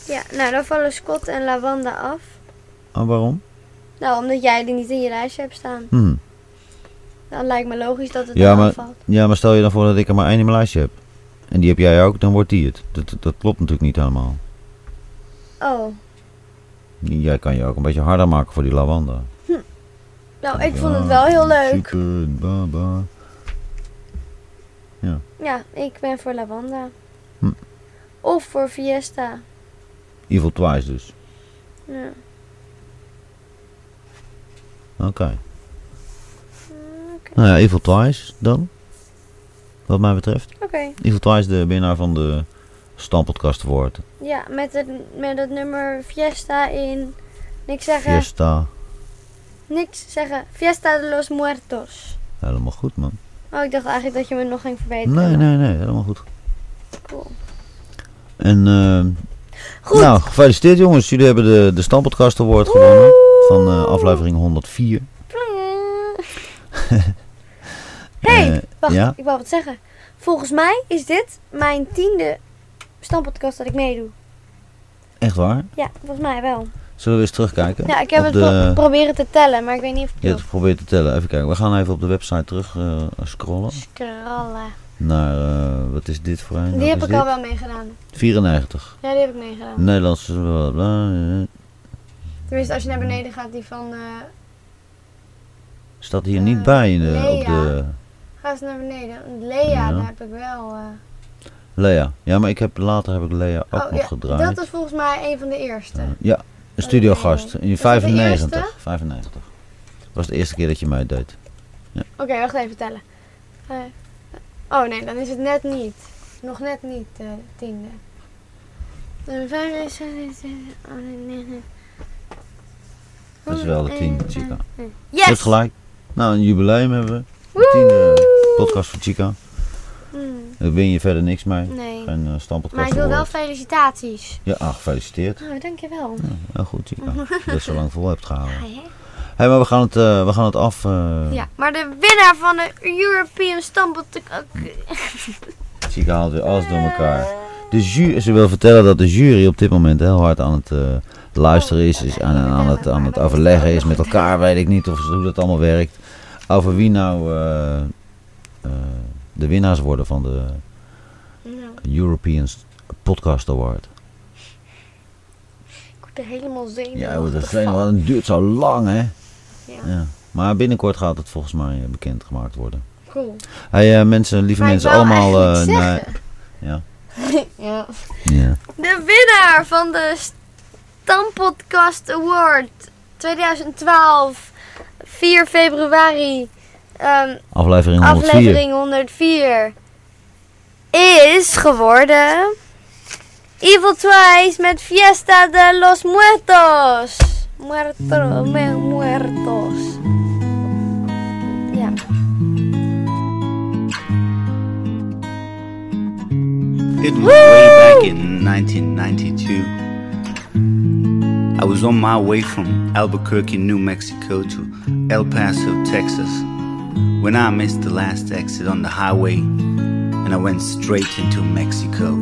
ja, nou dan vallen Scott en Lavanda af. En waarom? Nou, omdat jij die niet in je lijstje hebt staan. Hm. Dan lijkt me logisch dat het Ja, maar, afvalt. ja, maar stel je dan voor dat ik er maar één in mijn lijstje heb. En die heb jij ook, dan wordt die het. Dat, dat klopt natuurlijk niet helemaal. Oh, Jij kan je ook een beetje harder maken voor die lavanda. nou ik vond het wel heel leuk. Super, baba. Ja. Ja, ik ben voor Lavanda. Hm. Of voor Fiesta. Evil Twice dus. Ja. Oké. Nou ja, Evil Twice dan. Wat mij betreft. Oké. Evil Twice, de winnaar van de Stampodcast Award. Ja, met het, met het nummer Fiesta in... Niks zeggen. Fiesta. Niks zeggen. Fiesta de los Muertos. Helemaal goed, man. Oh, ik dacht eigenlijk dat je me nog ging verbeteren. Nee, nee, nee. Helemaal goed. Cool. En, ehm Goed. nou, gefeliciteerd jongens. Jullie hebben de, de Stampodcast Award gewonnen. Van eh, aflevering 104. hey, Eh, wacht. ja? Ik wou wat zeggen. Volgens mij is dit mijn tiende stampodcast dat ik meedoe. Echt waar? Ja, volgens mij wel. Zullen we eens terugkijken? Ja, ik heb het de... proberen te tellen, maar ik weet niet of ik Je hebt het geprobeerd te tellen. Even kijken. We gaan even op de website terug eh, scrollen. Scrollen. Naar, eh, wat is dit voor een? Die Wat heb ik dit? al wel meegedaan. 94. Ja, die heb ik meegedaan. Nederlands. bla, bla, eh. Tenminste, als je naar beneden gaat, die van... Staat hier niet bij in de, op de... ga eens naar beneden. Lea, Ja. daar heb ik wel... Lea. Ja, maar ik heb, later heb ik Lea ook oh, nog ja, gedraaid. dat is volgens mij een van de eerste. Ja, een studiogast. In Was dat de 95. eerste? 95. Dat was de eerste keer dat je mij deed. Ja. Oké, wacht even tellen. Vijf. Oh nee, dan is het net niet. Nog net niet, eh tiende. Zeven, zeven, acht, negen. Dat is wel de tien, Chica. Yes! Je hebt gelijk. Nou, een jubileum hebben we. De tiende podcast van Chica. Hmm. Daar win je verder niks mee. Nee. Geen uh, Maar ik wil wel felicitaties. Ja, ah, gefeliciteerd. Oh, dankjewel. Heel goed, Chica. Dat je zo lang vol hebt gehouden. Ja, Hé, hey, maar we gaan het, eh, we gaan het af. eh, Ja, maar de winnaar van de European Stamppot... Chica haalt weer alles door elkaar. De jury, ze wil vertellen dat de jury op dit moment heel hard aan het luisteren is, is aan, aan, het, aan het overleggen is met elkaar, weet ik niet of, hoe dat allemaal werkt. Over wie nou de winnaars worden van de European Podcast Award. Ik word er helemaal zenuwachtig Ja, dat, is, het duurt zo lang hè. Ja. Ja. Maar binnenkort gaat het volgens mij eh, bekendgemaakt worden. Cool. Hey, eh, mensen, lieve Maar mensen, allemaal. eh, zeggen. ja. ja. ja. De winnaar van de Stampodcast Award 2012, 4 februari, ehm, Aflevering 104. aflevering 104, is geworden Evil Twice met Fiesta de los Muertos. Muerto, mu- muertos. Ja. It was way back in 1992. I was on my way from Albuquerque, New Mexico to El Paso, Texas, when I missed the last exit on the highway and I went straight into Mexico.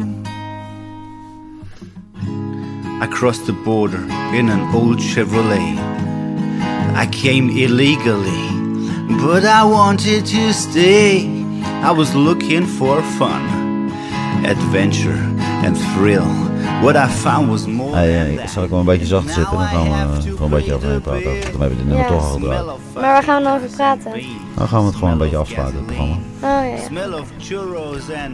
I crossed the border in an old Chevrolet. I came illegally, but I wanted to stay. I was looking for fun, adventure, and thrill. What I found was more. Hey, eh, zal ik wel een beetje zacht zitten? Dan gaan we eh, gewoon een beetje overheen praten. Dan hebben we dit nummer Ja. toch al gedraaid. Maar waar gaan we nou over praten? Dan gaan we het gewoon een beetje afsluiten, het programma. Oh ja,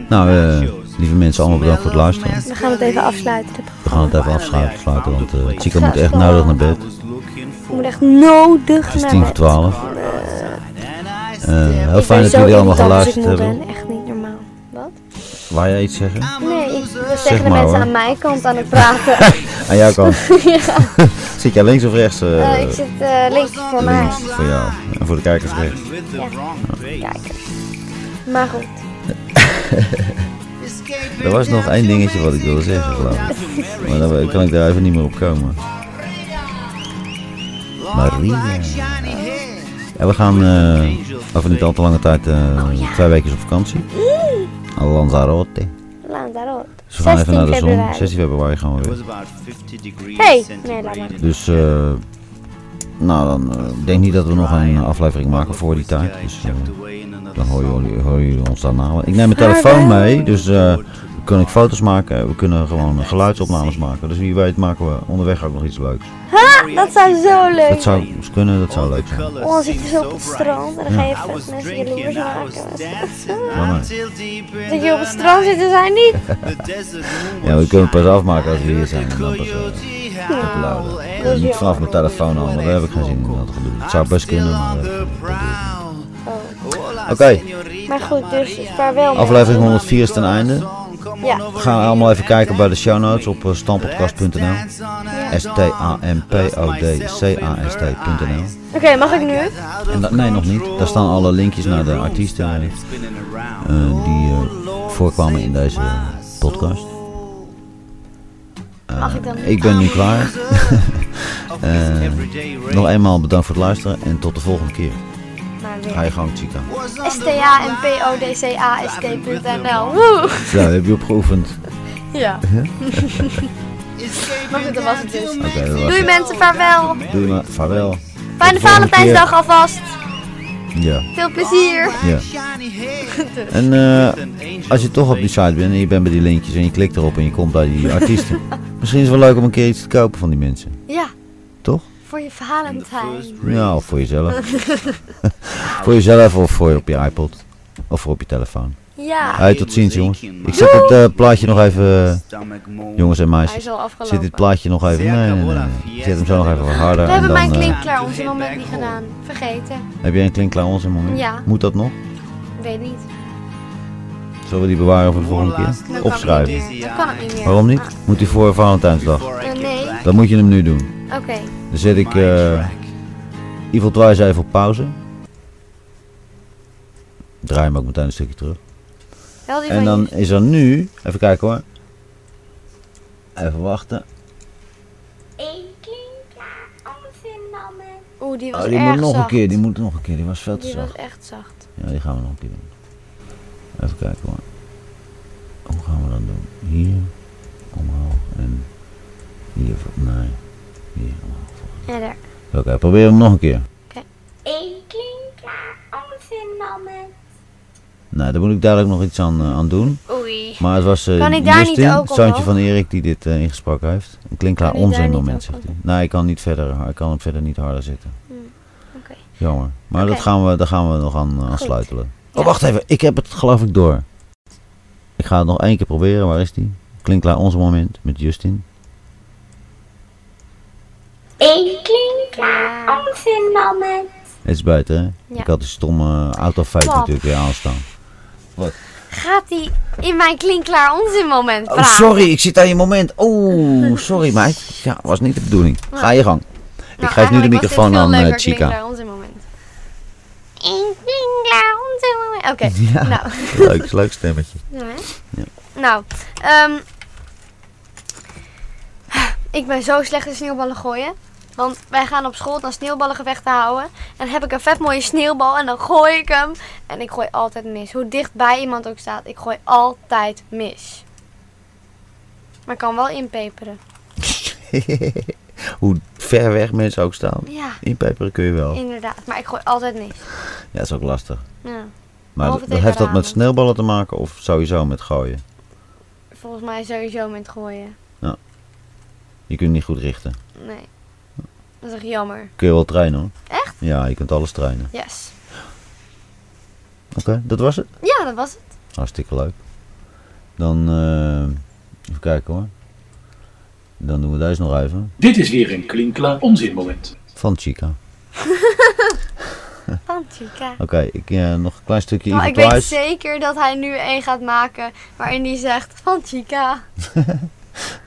Nou, eh, lieve mensen, allemaal bedankt voor het luisteren. We gaan het even afsluiten. dit We gaan het even afsluiten, sluiten, want Chica moet echt nodig naar bed. Ik moet echt nodig Het is naar tien voor bed. twaalf. Eh, heel Ik fijn dat jullie allemaal ik geluisterd hebben. Waar jij iets zeggen? Nee, ik tegen de maar, mensen hoor. aan mijn kant aan het praten. Aan jouw kant. ja. Zit jij links of rechts? eh, Eh, ik zit eh, links voor mij. links voor jou. En voor de kijkers rechts. Ja, kijkers. Maar goed. Er was nog één dingetje wat ik wilde zeggen, geloof ik. Maar dan kan ik daar even niet meer op komen. Maria. Ja, we gaan eh, over niet al te lange tijd eh, twee weken op vakantie. Lanzarote. Lanzarote. Dus we gaan even naar de zon. februari. 16 februari gaan we weer. was about 50 degrees Hey, nee, laat maar. Dus, eh, nou dan eh, ik denk niet dat we nog een aflevering maken voor die tijd. Dus eh, dan horen jullie, horen jullie ons daarna. Ik neem mijn telefoon mee, dus eh, kan ik foto's maken. We kunnen gewoon eh, geluidsopnames maken. Dus wie weet maken we onderweg ook nog iets leuks. Ha, dat zou zo leuk Dat zou kunnen, dat zou leuk zijn. Oh, dan zit je zo op het strand en dan ga je even mensen jaloers maken. Dat je op het strand zit en zij niet. Ja, we kunnen het pas afmaken als we hier zijn. En dan pas uh, uploaden. En niet vanaf mijn telefoon al, maar daar heb ik geen zin in dat gedoe. Het zou best kunnen, maar eh, dat niet. Oké, Maar goed, dus vaarwel. aflevering 104 is ten einde. Ja. We gaan allemaal even kijken bij de show notes op stampodcast.nl. S-T-A-M-P-O-D-C-A-S-T.nl. Oké, mag ik nu? En nee, nog niet. Daar staan alle linkjes naar de artiesten eh, die eh, voorkwamen in deze podcast. Eh, Mag ik dan? ik ben nu klaar. Eh, nog eenmaal bedankt voor het luisteren en tot de volgende keer. Maar Ga je gang, Chica. S-T-A-M-P-O-D-C-A-S-T.nl. Woe! Zo, heb je opgeoefend. Ja. Maar goed, dat was het dus. Dat was Doei het. mensen, vaarwel. Doei maar, vaarwel. Fijne Valentijnsdag alvast. Ja. Veel plezier. Ja. En eh, als je toch op die site bent en je bent bij die linkjes en je klikt erop en je komt bij die artiesten. misschien is het wel leuk om een keer iets te kopen van die mensen. Ja? Voor je Valentijn. Ja, of voor jezelf. voor jezelf of voor je op je iPod. Of voor op je telefoon. Ja. Hey, tot ziens jongens. Ik zet het eh, plaatje nog even... eh, jongens en Hij meisjes. is al afgelopen. Zet dit plaatje nog even... Nee, nee, nee. Ik zet hem zo nog even harder. We en hebben dan, mijn eh, klinkklaar onze moment niet gedaan. Vergeten. heb jij een klinkklaar ons in moment? Ja. Moet dat nog? Weet niet. Zullen we die bewaren voor de volgende keer? Opschrijven. Dat kan het niet meer. Waarom niet? Moet hij voor Valentijnsdag? Eh, nee. Dan moet je hem nu doen. Oké. Dan zet ik eh Evil Twice even op pauze. Draai hem ook meteen een stukje terug. Die En dan is er nu, even kijken hoor. Even wachten. Oeh, die was Oh, die erg moet nog een keer, die moet nog een keer. Die was veel te Die zacht. was echt zacht. Ja, die gaan we nog een keer doen. Even kijken hoor. Hoe gaan we dat doen? Hier, omhoog en hier, voor- nee, hier daar. Oké, probeer hem nog een keer. Nou, daar moet ik duidelijk nog iets aan, eh, aan doen. Oei. Maar het was eh Kan ik daar niet Justin, ook het zoontje van Erik, die dit eh, ingesproken heeft. Een klinkklaar Kan ik daar onzin niet moment, ook zegt hij. Nee, ik kan niet verder, ik kan hem verder niet harder zetten. Hm, Oké. Jammer. Maar dat Oké. gaan we, daar gaan we nog aan. Ja. Oh, wacht even. Ik heb het geloof ik door. Ik ga het nog één keer proberen. Waar is die? Klinkklaar onze moment met Justin. Het is buiten, hè? Ja. Ik had die stomme autofeit natuurlijk weer aanstaan. Wat? Gaat hij in mijn klinkklaar onzin moment Oh, sorry. Ik zit aan je moment. Oeh, sorry meid. Ja, was niet de bedoeling. Ga je gang. Ik Nou, geef nu de eigenlijk was dit microfoon veel aan leuker eh, Chica. klinkklaar onzin moment. In klinkklaar onzin moment. Oké, Ja. nou. Leuk, leuk stemmetje. Ja. Nou, ehm, ik ben zo slecht in sneeuwballen gooien. Want wij gaan op school dan sneeuwballengevechten houden. En dan heb ik een vet mooie sneeuwbal en dan gooi ik hem. En ik gooi altijd mis. Hoe dichtbij iemand ook staat, ik gooi altijd mis. Maar ik kan wel inpeperen. Hoe ver weg mensen ook staan. Ja. Inpeperen kun je wel. Inderdaad, maar ik gooi altijd mis. Ja, dat is ook lastig. Ja. Maar dat- heeft dat met sneeuwballen te maken of sowieso met gooien? Volgens mij sowieso met gooien. Je kunt niet goed richten. Nee. Dat is echt jammer. Kun je wel trainen hoor. Echt? Ja, je kunt alles trainen. Yes. Oké, dat was het. Ja, dat was het. Hartstikke leuk. Dan eh, even kijken hoor. Dan doen we deze nog even. Dit is weer een klinkklaar onzinmoment. Van Chica. Van Chica. Oké, ik eh, nog een klein stukje Maar Evil ik weet zeker dat hij nu een gaat maken waarin hij zegt van Chica.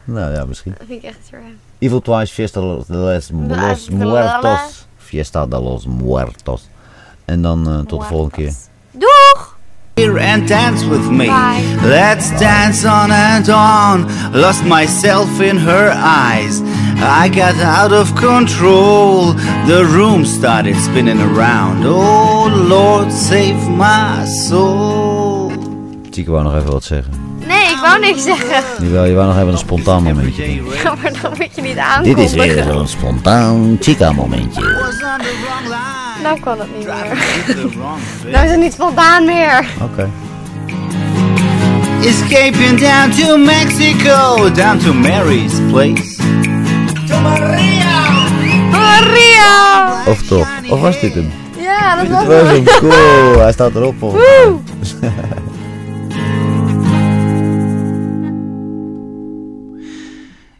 Nou ja, misschien. Dat vind ik echt voor hem. Evil Twice, Fiesta de los, Muertos. Fiesta de los Muertos. En dan eh, tot de volgende keer. Doeg! Here and dance with me. Bye. Let's dance on and on. Lost myself in her eyes. I got out of control. The room started spinning around. Oh Lord, save my soul. Chica wou nog even wat zeggen. Ik wou niks zeggen. Jawel, je wou nog even een spontaan momentje. doen. Ja, maar dan moet je niet Dit is weer zo'n spontaan Chica momentje. Nou kan het niet meer. Nou is het niet spontaan meer. Oké. Escaping down to Mexico, down to Mary's place. Maria! Of toch? Of was dit hem? Ja, dat Dit was was hem. hem. Cool. Hij staat erop. Woe!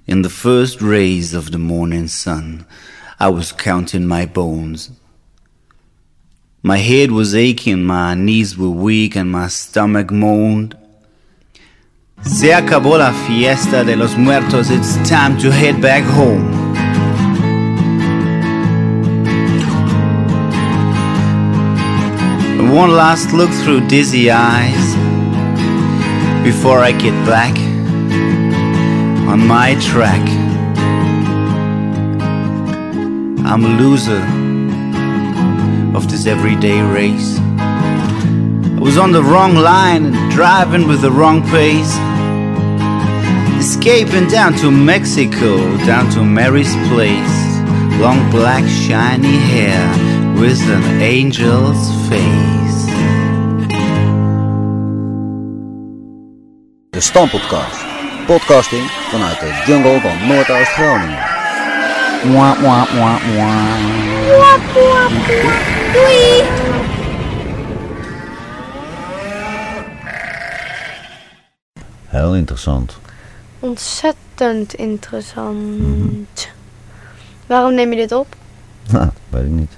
In the first rays of the morning sun, I was counting my bones. My head was aching, my knees were weak, and my stomach moaned. Se acabó la fiesta de los muertos, it's time to head back home. One last look through dizzy eyes before I get back on my track. I'm a loser of this everyday race. I was on the wrong line and driving with the wrong pace. Escaping down to Mexico, down to Mary's place. Long black shiny hair with an angel's face. The De Stampodcast. Podcasting vanuit de jungle van Noordoost-Groningen. Mwah, mwah, mwah, mwah. Doei! Heel interessant. Ontzettend interessant. Waarom neem je dit op? Nou, weet ik niet.